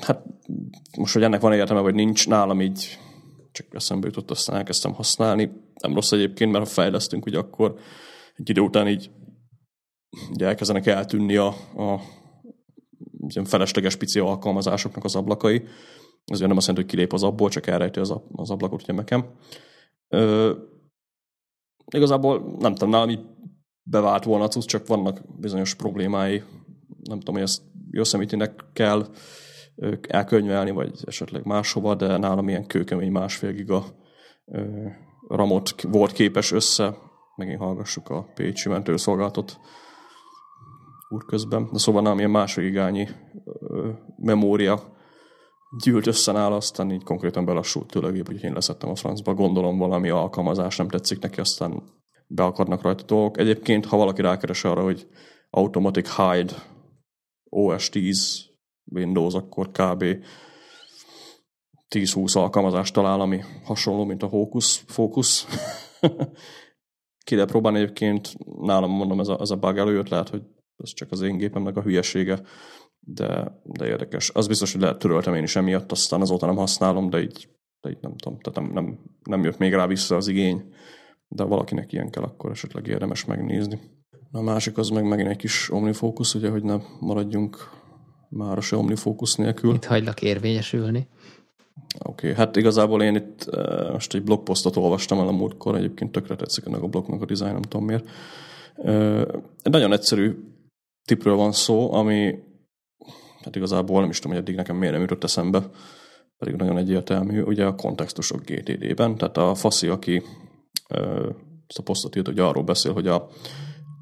Hát most, hogy ennek van értelme, vagy nincs, nálam így csak eszembe jutott, aztán elkezdtem használni. Nem rossz egyébként, mert ha fejlesztünk, ugye akkor egy idő után így ugye elkezdenek eltűnni a, a ilyen felesleges pici alkalmazásoknak az ablakai. Ez nem azt jelenti, hogy kilép az abból, csak elrejti az, az ablakot ugye nekem. Ö, igazából nem tudom, nálam így bevált volna cucc, csak vannak bizonyos problémái. Nem tudom, hogy ezt Yosemite-nek kell elkönyvelni, vagy esetleg máshova, de nálam ilyen kőkemény másfél giga ramot volt képes össze. Megint hallgassuk a Pécsi mentőszolgálatot úrközben. De szóval nálam ilyen másfél gigányi memória gyűlt össze nála, aztán így konkrétan belassult tőle gép, úgyhogy én leszettem a francba. Gondolom valami alkalmazás nem tetszik neki, aztán beakadnak rajta dolgok. Egyébként, ha valaki rákeres arra, hogy Automatic Hide OS 10 Windows, akkor kb. 10-20 alkalmazást talál, ami hasonló, mint a Focus. Focus. Ki lehet próbálni egyébként, nálam mondom, ez a, ez a bug előjött, lehet, hogy ez csak az én gépemnek a hülyesége, de, de érdekes. Az biztos, hogy lehet töröltem én is emiatt, aztán azóta nem használom, de így, de így nem tudom, tehát nem, nem, nem jött még rá vissza az igény, de valakinek ilyen kell, akkor esetleg érdemes megnézni. A másik az meg megint egy kis omnifocus, ugye, hogy ne maradjunk már se omnifocus nélkül. Itt hagylak érvényesülni. Oké, okay, hát igazából én itt uh, most egy blogposztot olvastam el a múltkor, egyébként tökre tetszik ennek a blognak a dizájn, nem tudom miért. Uh, egy nagyon egyszerű tipről van szó, ami hát igazából nem is tudom, hogy eddig nekem miért nem jutott eszembe, pedig nagyon egyértelmű, ugye a kontextusok GTD-ben, tehát a Faszi, aki uh, ezt a posztot írt, hogy arról beszél, hogy a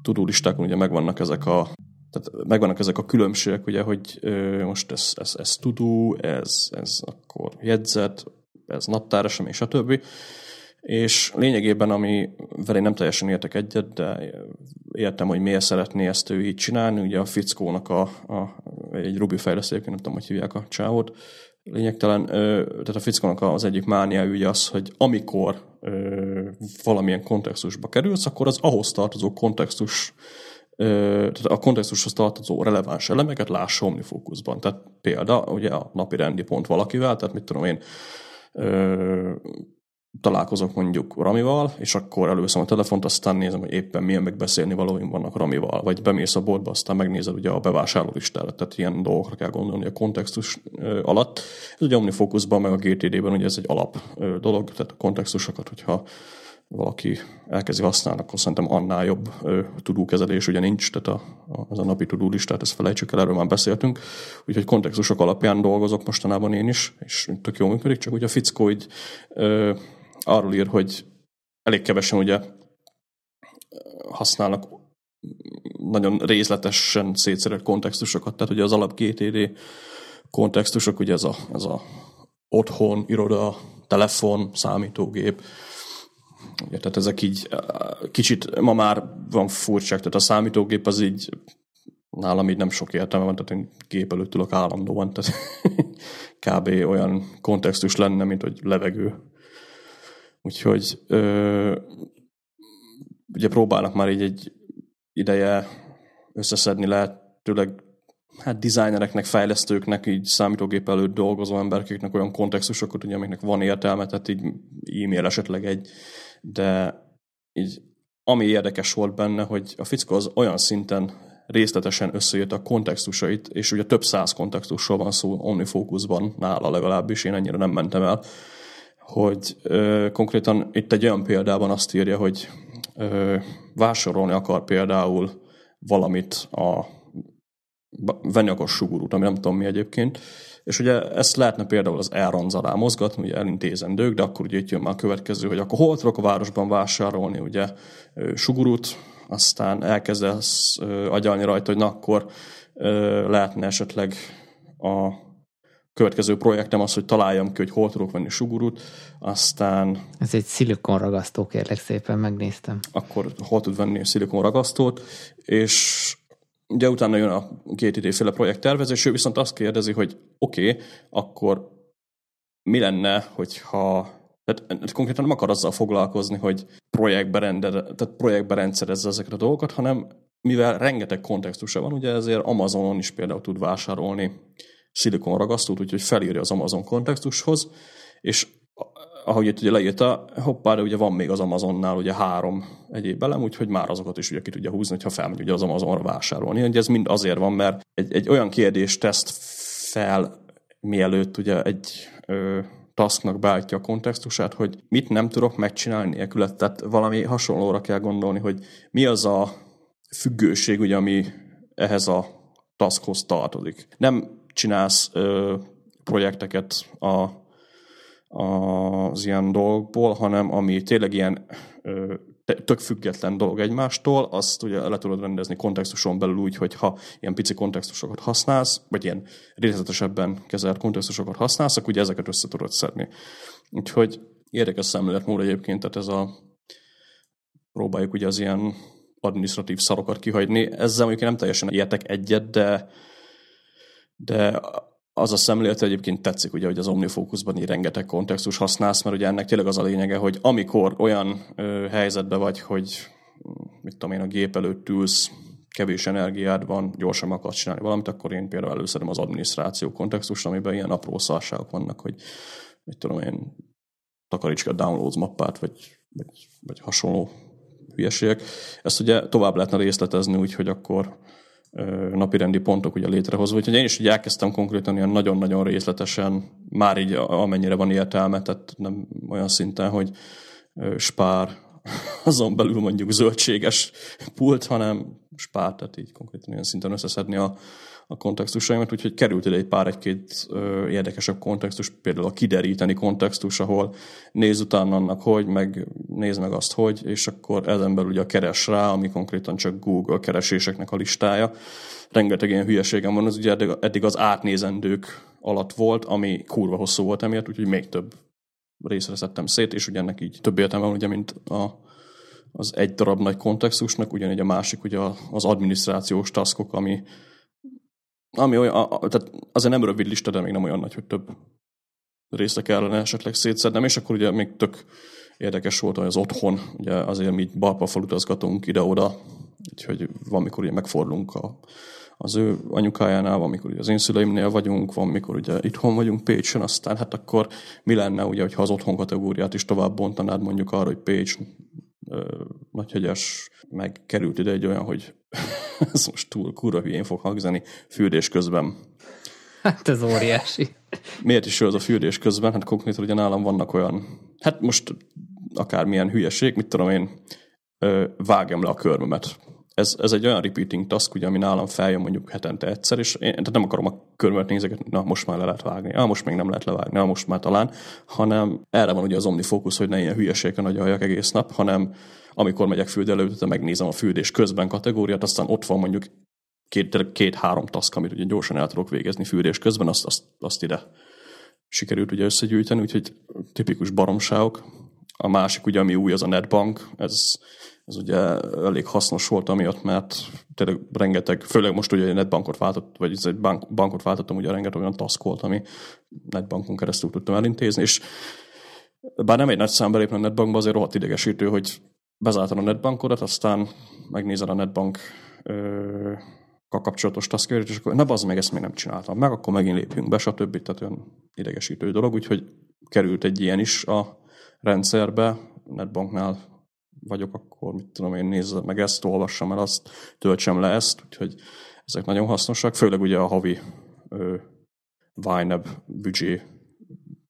tudó listákon ugye megvannak ezek a tehát megvannak ezek a különbségek, ugye, hogy ö, most ez, ez, ez tudó, ez, ez akkor jegyzet, ez naptár, esemény, stb. És lényegében, ami vele nem teljesen értek egyet, de értem, hogy miért szeretné ezt ő így csinálni. Ugye a fickónak a, a egy Ruby fejlesztő, nem tudom, hogy hívják a csávot, lényegtelen, tehát a fickónak az egyik mánia ugye az, hogy amikor valamilyen kontextusba kerülsz, akkor az ahhoz tartozó kontextus tehát a kontextushoz tartozó releváns elemeket lássa omnifókuszban. Tehát példa, ugye a napi rendi pont valakivel, tehát mit tudom én, találkozok mondjuk Ramival, és akkor először a telefont, aztán nézem, hogy éppen milyen megbeszélni valóim vannak Ramival, vagy bemész a boltba, aztán megnézed ugye a bevásárló listára, tehát ilyen dolgokra kell gondolni a kontextus alatt. Ez ugye Omnifocusban, meg a GTD-ben ugye ez egy alap dolog, tehát a kontextusokat, hogyha valaki elkezdi használni, akkor szerintem annál jobb tudókezelés ugye nincs, tehát a, a, az a napi tudólistát, ezt felejtsük el, erről már beszéltünk. Úgyhogy kontextusok alapján dolgozok mostanában én is, és tök jól működik, csak ugye a fickó így ö, arról ír, hogy elég kevesen ugye használnak nagyon részletesen szétszerelt kontextusokat, tehát ugye az alap GTD kontextusok, ugye ez a, ez a otthon, iroda, telefon, számítógép, Ugye, tehát ezek így kicsit ma már van furcsák, tehát a számítógép az így nálam így nem sok értelme van, tehát én gép előtt ülök állandóan, tehát kb. olyan kontextus lenne, mint hogy levegő. Úgyhogy ö, ugye próbálnak már így egy ideje összeszedni lehetőleg hát designereknek, fejlesztőknek, így számítógép előtt dolgozó embereknek olyan kontextusokat, ugye, amiknek van értelme, tehát így e-mail esetleg egy de így ami érdekes volt benne, hogy a fickó az olyan szinten részletesen összejött a kontextusait, és ugye több száz kontextusról van szó OmniFocusban, nála legalábbis, én ennyire nem mentem el, hogy ö, konkrétan itt egy olyan példában azt írja, hogy ö, vásárolni akar például valamit a venni akar sugurút, ami nem tudom mi egyébként, és ugye ezt lehetne például az elronz alá mozgatni, ugye elintézendők, de akkor ugye itt jön már a következő, hogy akkor hol tudok a városban vásárolni, ugye sugurút, aztán elkezdesz agyalni rajta, hogy na akkor lehetne esetleg a következő projektem az, hogy találjam ki, hogy hol tudok venni sugurút, aztán... Ez egy szilikonragasztó, kérlek szépen, megnéztem. Akkor hol tud venni szilikonragasztót, és Ugye utána jön a GTD féle projekt tervezés, ő viszont azt kérdezi, hogy oké, okay, akkor mi lenne, hogyha tehát konkrétan nem akar azzal foglalkozni, hogy projektbe, tehát projektbe rendszerezze ezeket a dolgokat, hanem mivel rengeteg kontextusa van, ugye ezért Amazonon is például tud vásárolni szilikonragasztót, úgyhogy felírja az Amazon kontextushoz, és ahogy itt ugye leírta, de ugye van még az Amazonnál ugye három egyéb elem, úgyhogy már azokat is ugye ki tudja húzni, hogyha felmegy ugye az Amazonra vásárolni. Ugye ez mind azért van, mert egy, egy olyan kérdést teszt fel, mielőtt ugye egy ö, tasknak beállítja a kontextusát, hogy mit nem tudok megcsinálni nélküle. Tehát valami hasonlóra kell gondolni, hogy mi az a függőség, ugye, ami ehhez a taskhoz tartozik. Nem csinálsz ö, projekteket a, az ilyen dolgokból, hanem ami tényleg ilyen tök független dolog egymástól, azt ugye le tudod rendezni kontextuson belül úgy, hogy ha ilyen pici kontextusokat használsz, vagy ilyen részletesebben kezelt kontextusokat használsz, akkor ugye ezeket össze tudod szedni. Úgyhogy érdekes szemléletmód egyébként, tehát ez a próbáljuk ugye az ilyen administratív szarokat kihagyni. Ezzel mondjuk nem teljesen értek egyet, de, de az a szemlélet egyébként tetszik, ugye, hogy az OmniFocusban így rengeteg kontextus használsz, mert ugye ennek tényleg az a lényege, hogy amikor olyan ö, helyzetben vagy, hogy mit tudom én, a gép előtt ülsz, kevés energiád van, gyorsan akarsz csinálni valamit, akkor én például előszedem az adminisztráció kontextust, amiben ilyen apró szarságok vannak, hogy mit tudom én, takaríts a downloads mappát, vagy, vagy, vagy hasonló hülyeségek. Ezt ugye tovább lehetne részletezni, úgyhogy akkor napirendi pontok ugye létrehozva. Úgyhogy én is ugye elkezdtem konkrétan ilyen nagyon-nagyon részletesen, már így amennyire van értelme, tehát nem olyan szinten, hogy spár azon belül mondjuk zöldséges pult, hanem spár, tehát így konkrétan olyan szinten összeszedni a, a kontextusaimat, úgyhogy került ide egy pár egy-két érdekesebb kontextus, például a kideríteni kontextus, ahol néz utána annak, hogy, meg néz meg azt, hogy, és akkor ezen belül ugye a keres rá, ami konkrétan csak Google kereséseknek a listája. Rengeteg ilyen hülyeségem van, az ugye eddig, az átnézendők alatt volt, ami kurva hosszú volt emiatt, úgyhogy még több részre szedtem szét, és ugye ennek így több értelme van, ugye, mint a, az egy darab nagy kontextusnak, ugyanígy a másik ugye az adminisztrációs taskok, ami ami olyan, a, a, tehát azért nem rövid lista, de még nem olyan nagy, hogy több részre kellene esetleg szétszednem, és akkor ugye még tök érdekes volt, hogy az otthon, ugye azért mi balpafal utazgatunk ide-oda, úgyhogy van, mikor ugye megfordulunk a, az ő anyukájánál, van, mikor ugye az én szüleimnél vagyunk, van, mikor ugye itthon vagyunk Pécsen, aztán hát akkor mi lenne, ugye, hogyha az otthon kategóriát is tovább bontanád mondjuk arra, hogy Pécs, Nagyhegyes, meg került ide egy olyan, hogy ez most túl kurva hülyén fog hangzani, fürdés közben. Hát ez óriási. Miért is az a fürdés közben? Hát konkrétan ugye nálam vannak olyan, hát most akármilyen hülyeség, mit tudom én, vágjam le a körmömet. Ez, ez egy olyan repeating task, ugye, ami nálam feljön mondjuk hetente egyszer, és én tehát nem akarom a körmömet nézegetni, na most már le lehet vágni, na most még nem lehet levágni, na most már talán, hanem erre van ugye az OmniFocus, hogy ne ilyen hülyeségen agyaljak egész nap, hanem amikor megyek fürdelőt, megnézem a fürdés közben kategóriát, aztán ott van mondjuk két-három két, task, amit ugye gyorsan el tudok végezni fürdés közben, azt, azt, azt ide sikerült ugye összegyűjteni, úgyhogy tipikus baromságok. A másik ugye, ami új, az a netbank, ez, ez ugye elég hasznos volt amiatt, mert tényleg rengeteg, főleg most ugye netbankot váltott, vagy egy bank, bankot váltottam, ugye rengeteg olyan task volt, ami netbankon keresztül tudtam elintézni, és bár nem egy nagy szám belépni a netbankba, azért rohadt idegesítő, hogy bezártad a netbankodat, aztán megnézed a netbank ö, kapcsolatos taskjait, és akkor na bazd meg, ezt még nem csináltam meg, akkor megint lépjünk be, stb. Tehát olyan idegesítő dolog, úgyhogy került egy ilyen is a rendszerbe, netbanknál vagyok, akkor mit tudom én, nézzem meg ezt, olvassam el azt, töltsem le ezt, úgyhogy ezek nagyon hasznosak, főleg ugye a havi ö, YNAB büdzsé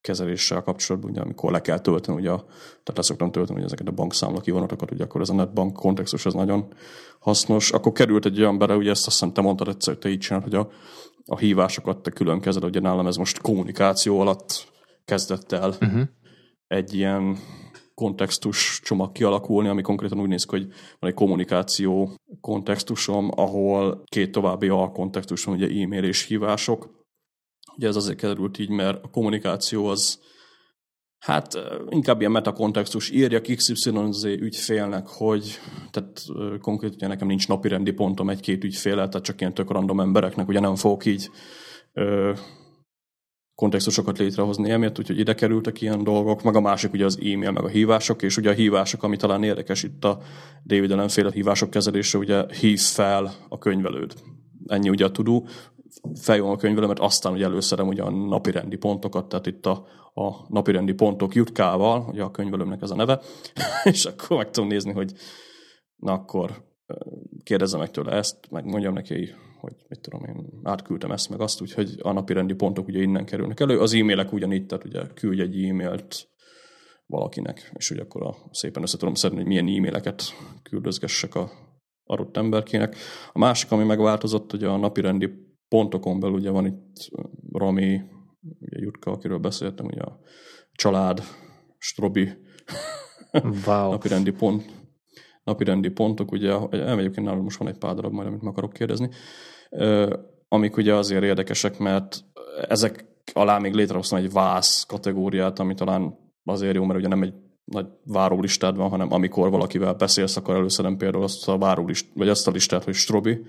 kezeléssel kapcsolatban, ugye, amikor le kell tölteni, ugye, tehát leszoktam tölteni ugye, ezeket a bankszámla kivonatokat, ugye akkor ez a netbank kontextus ez nagyon hasznos. Akkor került egy olyan bele, ugye ezt azt hiszem te mondtad egyszer, hogy te így csinálod, hogy a, a hívásokat te külön kezeled, ugye nálam ez most kommunikáció alatt kezdett el uh-huh. egy ilyen kontextus csomag kialakulni, ami konkrétan úgy néz ki, hogy van egy kommunikáció kontextusom, ahol két további alkontextus van, ugye e-mail és hívások, Ugye ez azért került így, mert a kommunikáció az Hát inkább ilyen metakontextus. Írja XYZ ügyfélnek, hogy tehát konkrétan ugye nekem nincs napirendi pontom egy-két ügyfélet, tehát csak ilyen tök random embereknek, ugye nem fogok így ö, kontextusokat létrehozni emiatt, úgyhogy ide kerültek ilyen dolgok, meg a másik ugye az e-mail, meg a hívások, és ugye a hívások, ami talán érdekes itt a David ellenféle hívások kezelése, ugye hív fel a könyvelőd. Ennyi ugye a tudó, feljön a könyvelőmet, aztán ugye előszerem ugye a napirendi pontokat, tehát itt a, a napirendi pontok jutkával, ugye a könyvelőmnek ez a neve, és akkor meg tudom nézni, hogy na akkor kérdezzem meg tőle ezt, meg mondjam neki, hogy mit tudom én, átküldtem ezt meg azt, úgyhogy a napi rendi pontok ugye innen kerülnek elő. Az e-mailek ugyanígy, tehát ugye küldj egy e-mailt valakinek, és ugye akkor a, szépen össze tudom szedni, hogy milyen e-maileket küldözgessek a adott emberkének. A másik, ami megváltozott, ugye a napi rendi pontokon belül ugye van itt Rami, ugye Jutka, akiről beszéltem, ugye a család, Strobi, wow. napirendi pont, napirendi pontok, ugye egyébként nálunk most van egy pár darab majd, amit meg akarok kérdezni, amik ugye azért érdekesek, mert ezek alá még létrehoztam egy vász kategóriát, ami talán azért jó, mert ugye nem egy nagy várólistád van, hanem amikor valakivel beszélsz, akkor először például azt a várólist, vagy azt a listát, hogy Strobi,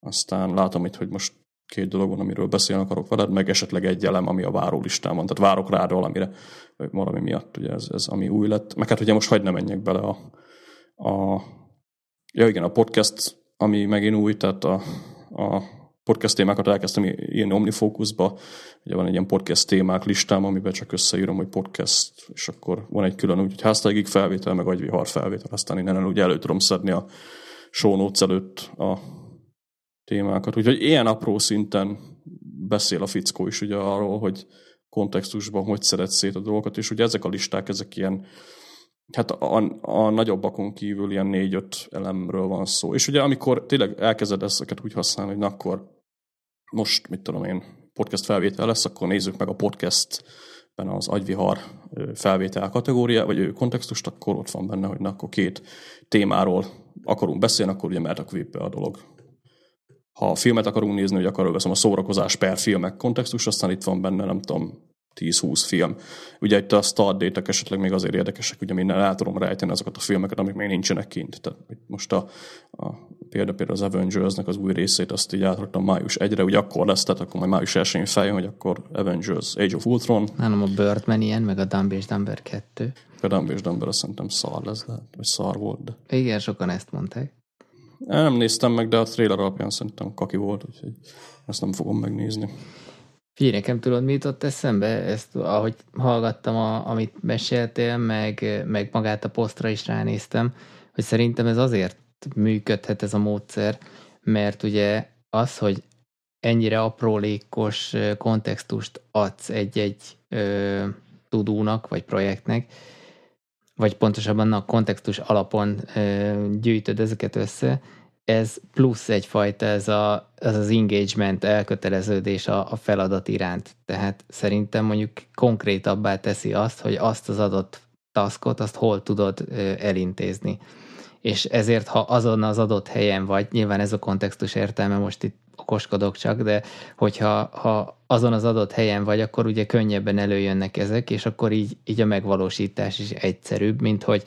aztán látom itt, hogy most két dolog van, amiről beszélni akarok veled, meg esetleg egy elem, ami a várólistán van. Tehát várok rád valamire, valami miatt, ugye ez, ez ami új lett. Meg hát ugye most hagyd ne menjek bele a, a, ja igen, a podcast, ami megint új, tehát a, a podcast témákat elkezdtem írni Omnifocusba. Ugye van egy ilyen podcast témák listám, amiben csak összeírom, hogy podcast, és akkor van egy külön úgy, hogy háztáigig felvétel, meg agyvihar felvétel, aztán innen úgy elő tudom szedni a show notes előtt a témákat. Úgyhogy ilyen apró szinten beszél a fickó is ugye arról, hogy kontextusban hogy szeret szét a dolgokat, és ugye ezek a listák, ezek ilyen hát a, a nagyobbakon kívül ilyen négy-öt elemről van szó. És ugye amikor tényleg elkezded ezeket úgy használni, hogy na akkor most, mit tudom én, podcast felvétel lesz, akkor nézzük meg a podcastben az agyvihar felvétel kategóriá, vagy kontextust, akkor ott van benne, hogy na akkor két témáról akarunk beszélni, akkor ugye mehet a be a dolog. Ha a filmet akarunk nézni, hogy akkor veszem a szórakozás per filmek kontextus, aztán itt van benne, nem tudom, 10-20 film. Ugye itt a start date esetleg még azért érdekesek, ugye minden el tudom rejteni azokat a filmeket, amik még nincsenek kint. Tehát most a, a példa például az Avengers-nek az új részét, azt így átadtam május 1-re, ugye akkor lesz, tehát akkor majd május 1-én feljön, hogy akkor Avengers Age of Ultron. Nem, a Birdman ilyen, meg a Dumb és Dumber 2. A Dumb és Dumber azt szerintem szar lesz, lehet, vagy szar volt. De... Igen, sokan ezt mondták. Nem néztem meg, de a trailer alapján szerintem kaki volt, úgyhogy ezt nem fogom megnézni. Figyelj, nekem tudod, mi jutott eszembe? Ezt, ahogy hallgattam, a, amit meséltél, meg, meg magát a posztra is ránéztem, hogy szerintem ez azért működhet ez a módszer, mert ugye az, hogy ennyire aprólékos kontextust adsz egy-egy ö, tudónak, vagy projektnek, vagy pontosabban a kontextus alapon ö, gyűjtöd ezeket össze, ez plusz egyfajta ez a, az, az engagement, elköteleződés a, a feladat iránt. Tehát szerintem mondjuk konkrétabbá teszi azt, hogy azt az adott taskot, azt hol tudod elintézni. És ezért, ha azon az adott helyen vagy, nyilván ez a kontextus értelme, most itt okoskodok csak, de hogyha ha azon az adott helyen vagy, akkor ugye könnyebben előjönnek ezek, és akkor így, így a megvalósítás is egyszerűbb, mint hogy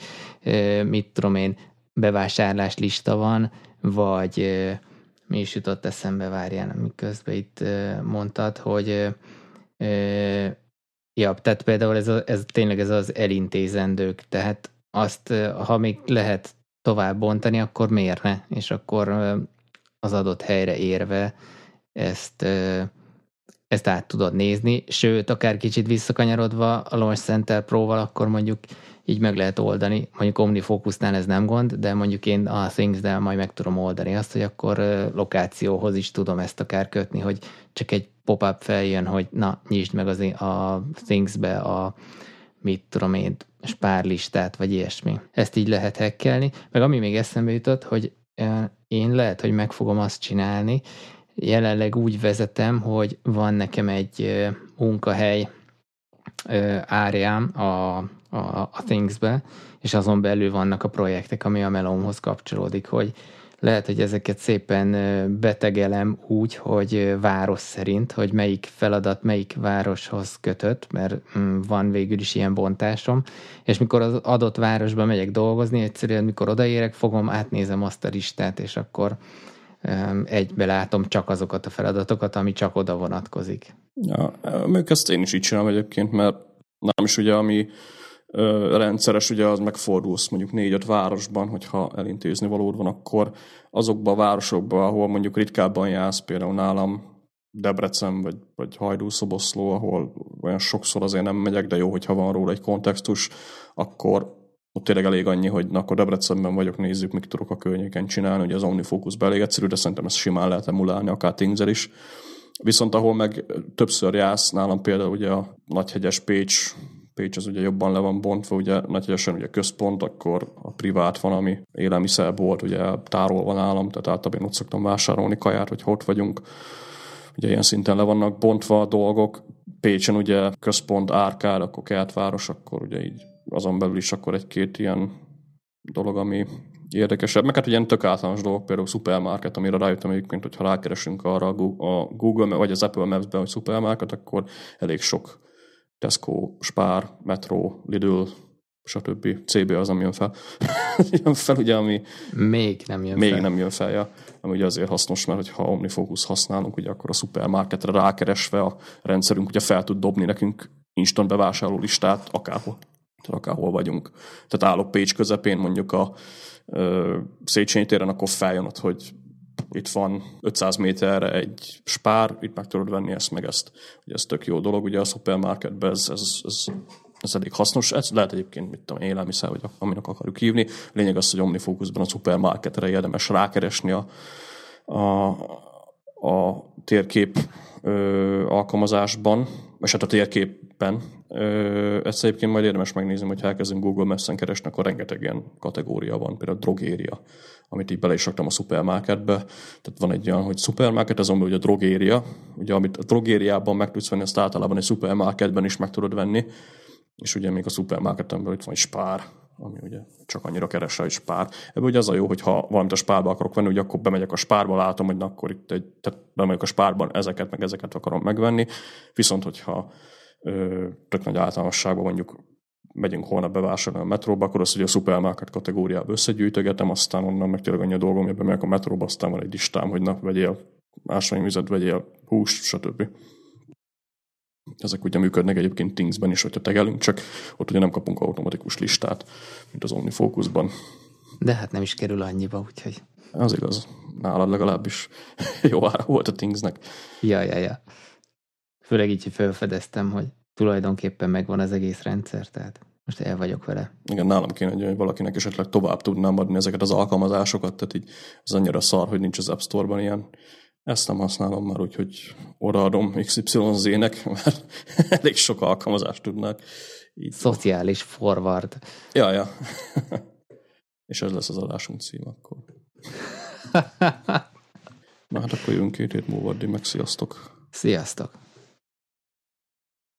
mit tudom én, bevásárlás lista van, vagy mi is jutott eszembe, várjál, miközben itt mondtad, hogy ja, tehát például ez, a, ez tényleg ez az elintézendők, tehát azt, ha még lehet tovább bontani, akkor miért ne? És akkor az adott helyre érve ezt, ezt át tudod nézni, sőt, akár kicsit visszakanyarodva a Launch Center Pro-val, akkor mondjuk így meg lehet oldani. Mondjuk OmniFocusnál ez nem gond, de mondjuk én a Things-del majd meg tudom oldani azt, hogy akkor lokációhoz is tudom ezt akár kötni, hogy csak egy pop-up feljön, hogy na, nyisd meg az a Things-be a mit tudom én, spárlistát, vagy ilyesmi. Ezt így lehet hekkelni. Meg ami még eszembe jutott, hogy én lehet, hogy meg fogom azt csinálni, jelenleg úgy vezetem, hogy van nekem egy munkahely áriám a a, a Things-be, és azon belül vannak a projektek, ami a Melomhoz kapcsolódik, hogy lehet, hogy ezeket szépen betegelem úgy, hogy város szerint, hogy melyik feladat melyik városhoz kötött, mert mm, van végül is ilyen bontásom, és mikor az adott városba megyek dolgozni, egyszerűen mikor odaérek, fogom, átnézem azt a listát, és akkor egybe látom csak azokat a feladatokat, ami csak oda vonatkozik. Ja, még ezt én is így csinálom egyébként, mert nem is ugye, ami rendszeres, ugye az megfordulsz mondjuk négy-öt városban, hogyha elintézni valód van, akkor azokban a városokban, ahol mondjuk ritkábban jársz, például nálam Debrecen vagy, vagy Hajdú-Szoboszló, ahol olyan sokszor azért nem megyek, de jó, hogyha van róla egy kontextus, akkor ott tényleg elég annyi, hogy na, akkor Debrecenben vagyok, nézzük, mit tudok a környéken csinálni, ugye az OmniFocus elég egyszerű, de szerintem ezt simán lehet emulálni, akár Tingsel is. Viszont ahol meg többször jársz, nálam például ugye a Nagyhegyes Pécs, Pécs az ugye jobban le van bontva, ugye Nagyhegyesen ugye központ, akkor a privát van, ami élelmiszerbolt, ugye tárolva nálam, tehát általában ott szoktam vásárolni kaját, hogy ott vagyunk. Ugye ilyen szinten le vannak bontva a dolgok. Pécsen ugye központ, árkád, akkor kertváros, akkor ugye így azon belül is akkor egy-két ilyen dolog, ami érdekesebb. Meg hát ilyen tök általános dolgok, például supermarket, amire rájöttem egyébként, hogyha rákeresünk arra a Google vagy az Apple Maps-ben, hogy supermarket, akkor elég sok Tesco, Spár, Metro, Lidl, stb. CB az, ami jön fel. jön fel, ugye, ami még nem jön még fel. nem jön fel, ja. ami ugye azért hasznos, mert ha OmniFocus használunk, ugye akkor a supermarketre rákeresve a rendszerünk ugye fel tud dobni nekünk instant bevásárló listát akárhol akárhol vagyunk. Tehát állok Pécs közepén, mondjuk a Széchenyi téren, akkor feljön ott, hogy itt van 500 méterre egy spár, itt meg tudod venni ezt, meg ezt. Ugye ez tök jó dolog, ugye a supermarketben ez, ez, ez, ez elég hasznos, ez lehet egyébként, mit tudom, élelmiszer, vagy aminek akarjuk hívni. Lényeg az, hogy OmniFocusban a supermarketre érdemes rákeresni a, a, a térkép ö, alkalmazásban, és hát a térképen. Ezt egyébként majd érdemes megnézni, hogy elkezdünk Google Maps-en keresni, akkor rengeteg ilyen kategória van, például drogéria, amit így bele is raktam a supermarketbe. Tehát van egy olyan, hogy supermarket, azon hogy a drogéria, ugye amit a drogériában meg tudsz venni, azt általában egy supermarketben is meg tudod venni, és ugye még a supermarketen belül itt van egy spár, ami ugye csak annyira keres rá, spár. Ebből ugye az a jó, hogy ha valamit a spárba akarok venni, ugye akkor bemegyek a spárba, látom, hogy na, akkor itt egy, tehát bemegyek a spárban, ezeket meg ezeket akarom megvenni. Viszont, hogyha ö, tök nagy általánosságban mondjuk megyünk holnap bevásárolni a metróba, akkor azt ugye a supermarket kategóriába összegyűjtögetem, aztán onnan meg tényleg annyi a dolgom, hogy bemegyek a metróba, aztán van egy listám, hogy na, vegyél ásványvizet, vegyél húst, stb. Ezek ugye működnek egyébként Thingsben is, hogyha tegelünk, csak ott ugye nem kapunk automatikus listát, mint az OmniFocusban. De hát nem is kerül annyiba, úgyhogy... Az igaz. Nálad legalábbis jó ára volt a Thingsnek. Ja, ja, ja. Főleg így, hogy felfedeztem, hogy tulajdonképpen megvan az egész rendszer, tehát most el vagyok vele. Igen, nálam kéne, hogy valakinek esetleg tovább tudnám adni ezeket az alkalmazásokat, tehát így ez annyira szar, hogy nincs az App Store-ban ilyen ezt nem használom már, úgyhogy odaadom XYZ-nek, mert elég sok alkalmazást tudnak. Így. Szociális forward. Ja, ja. És ez lesz az adásunk cím akkor. Na hát akkor jön két hét múlva, addig meg sziasztok. Sziasztok.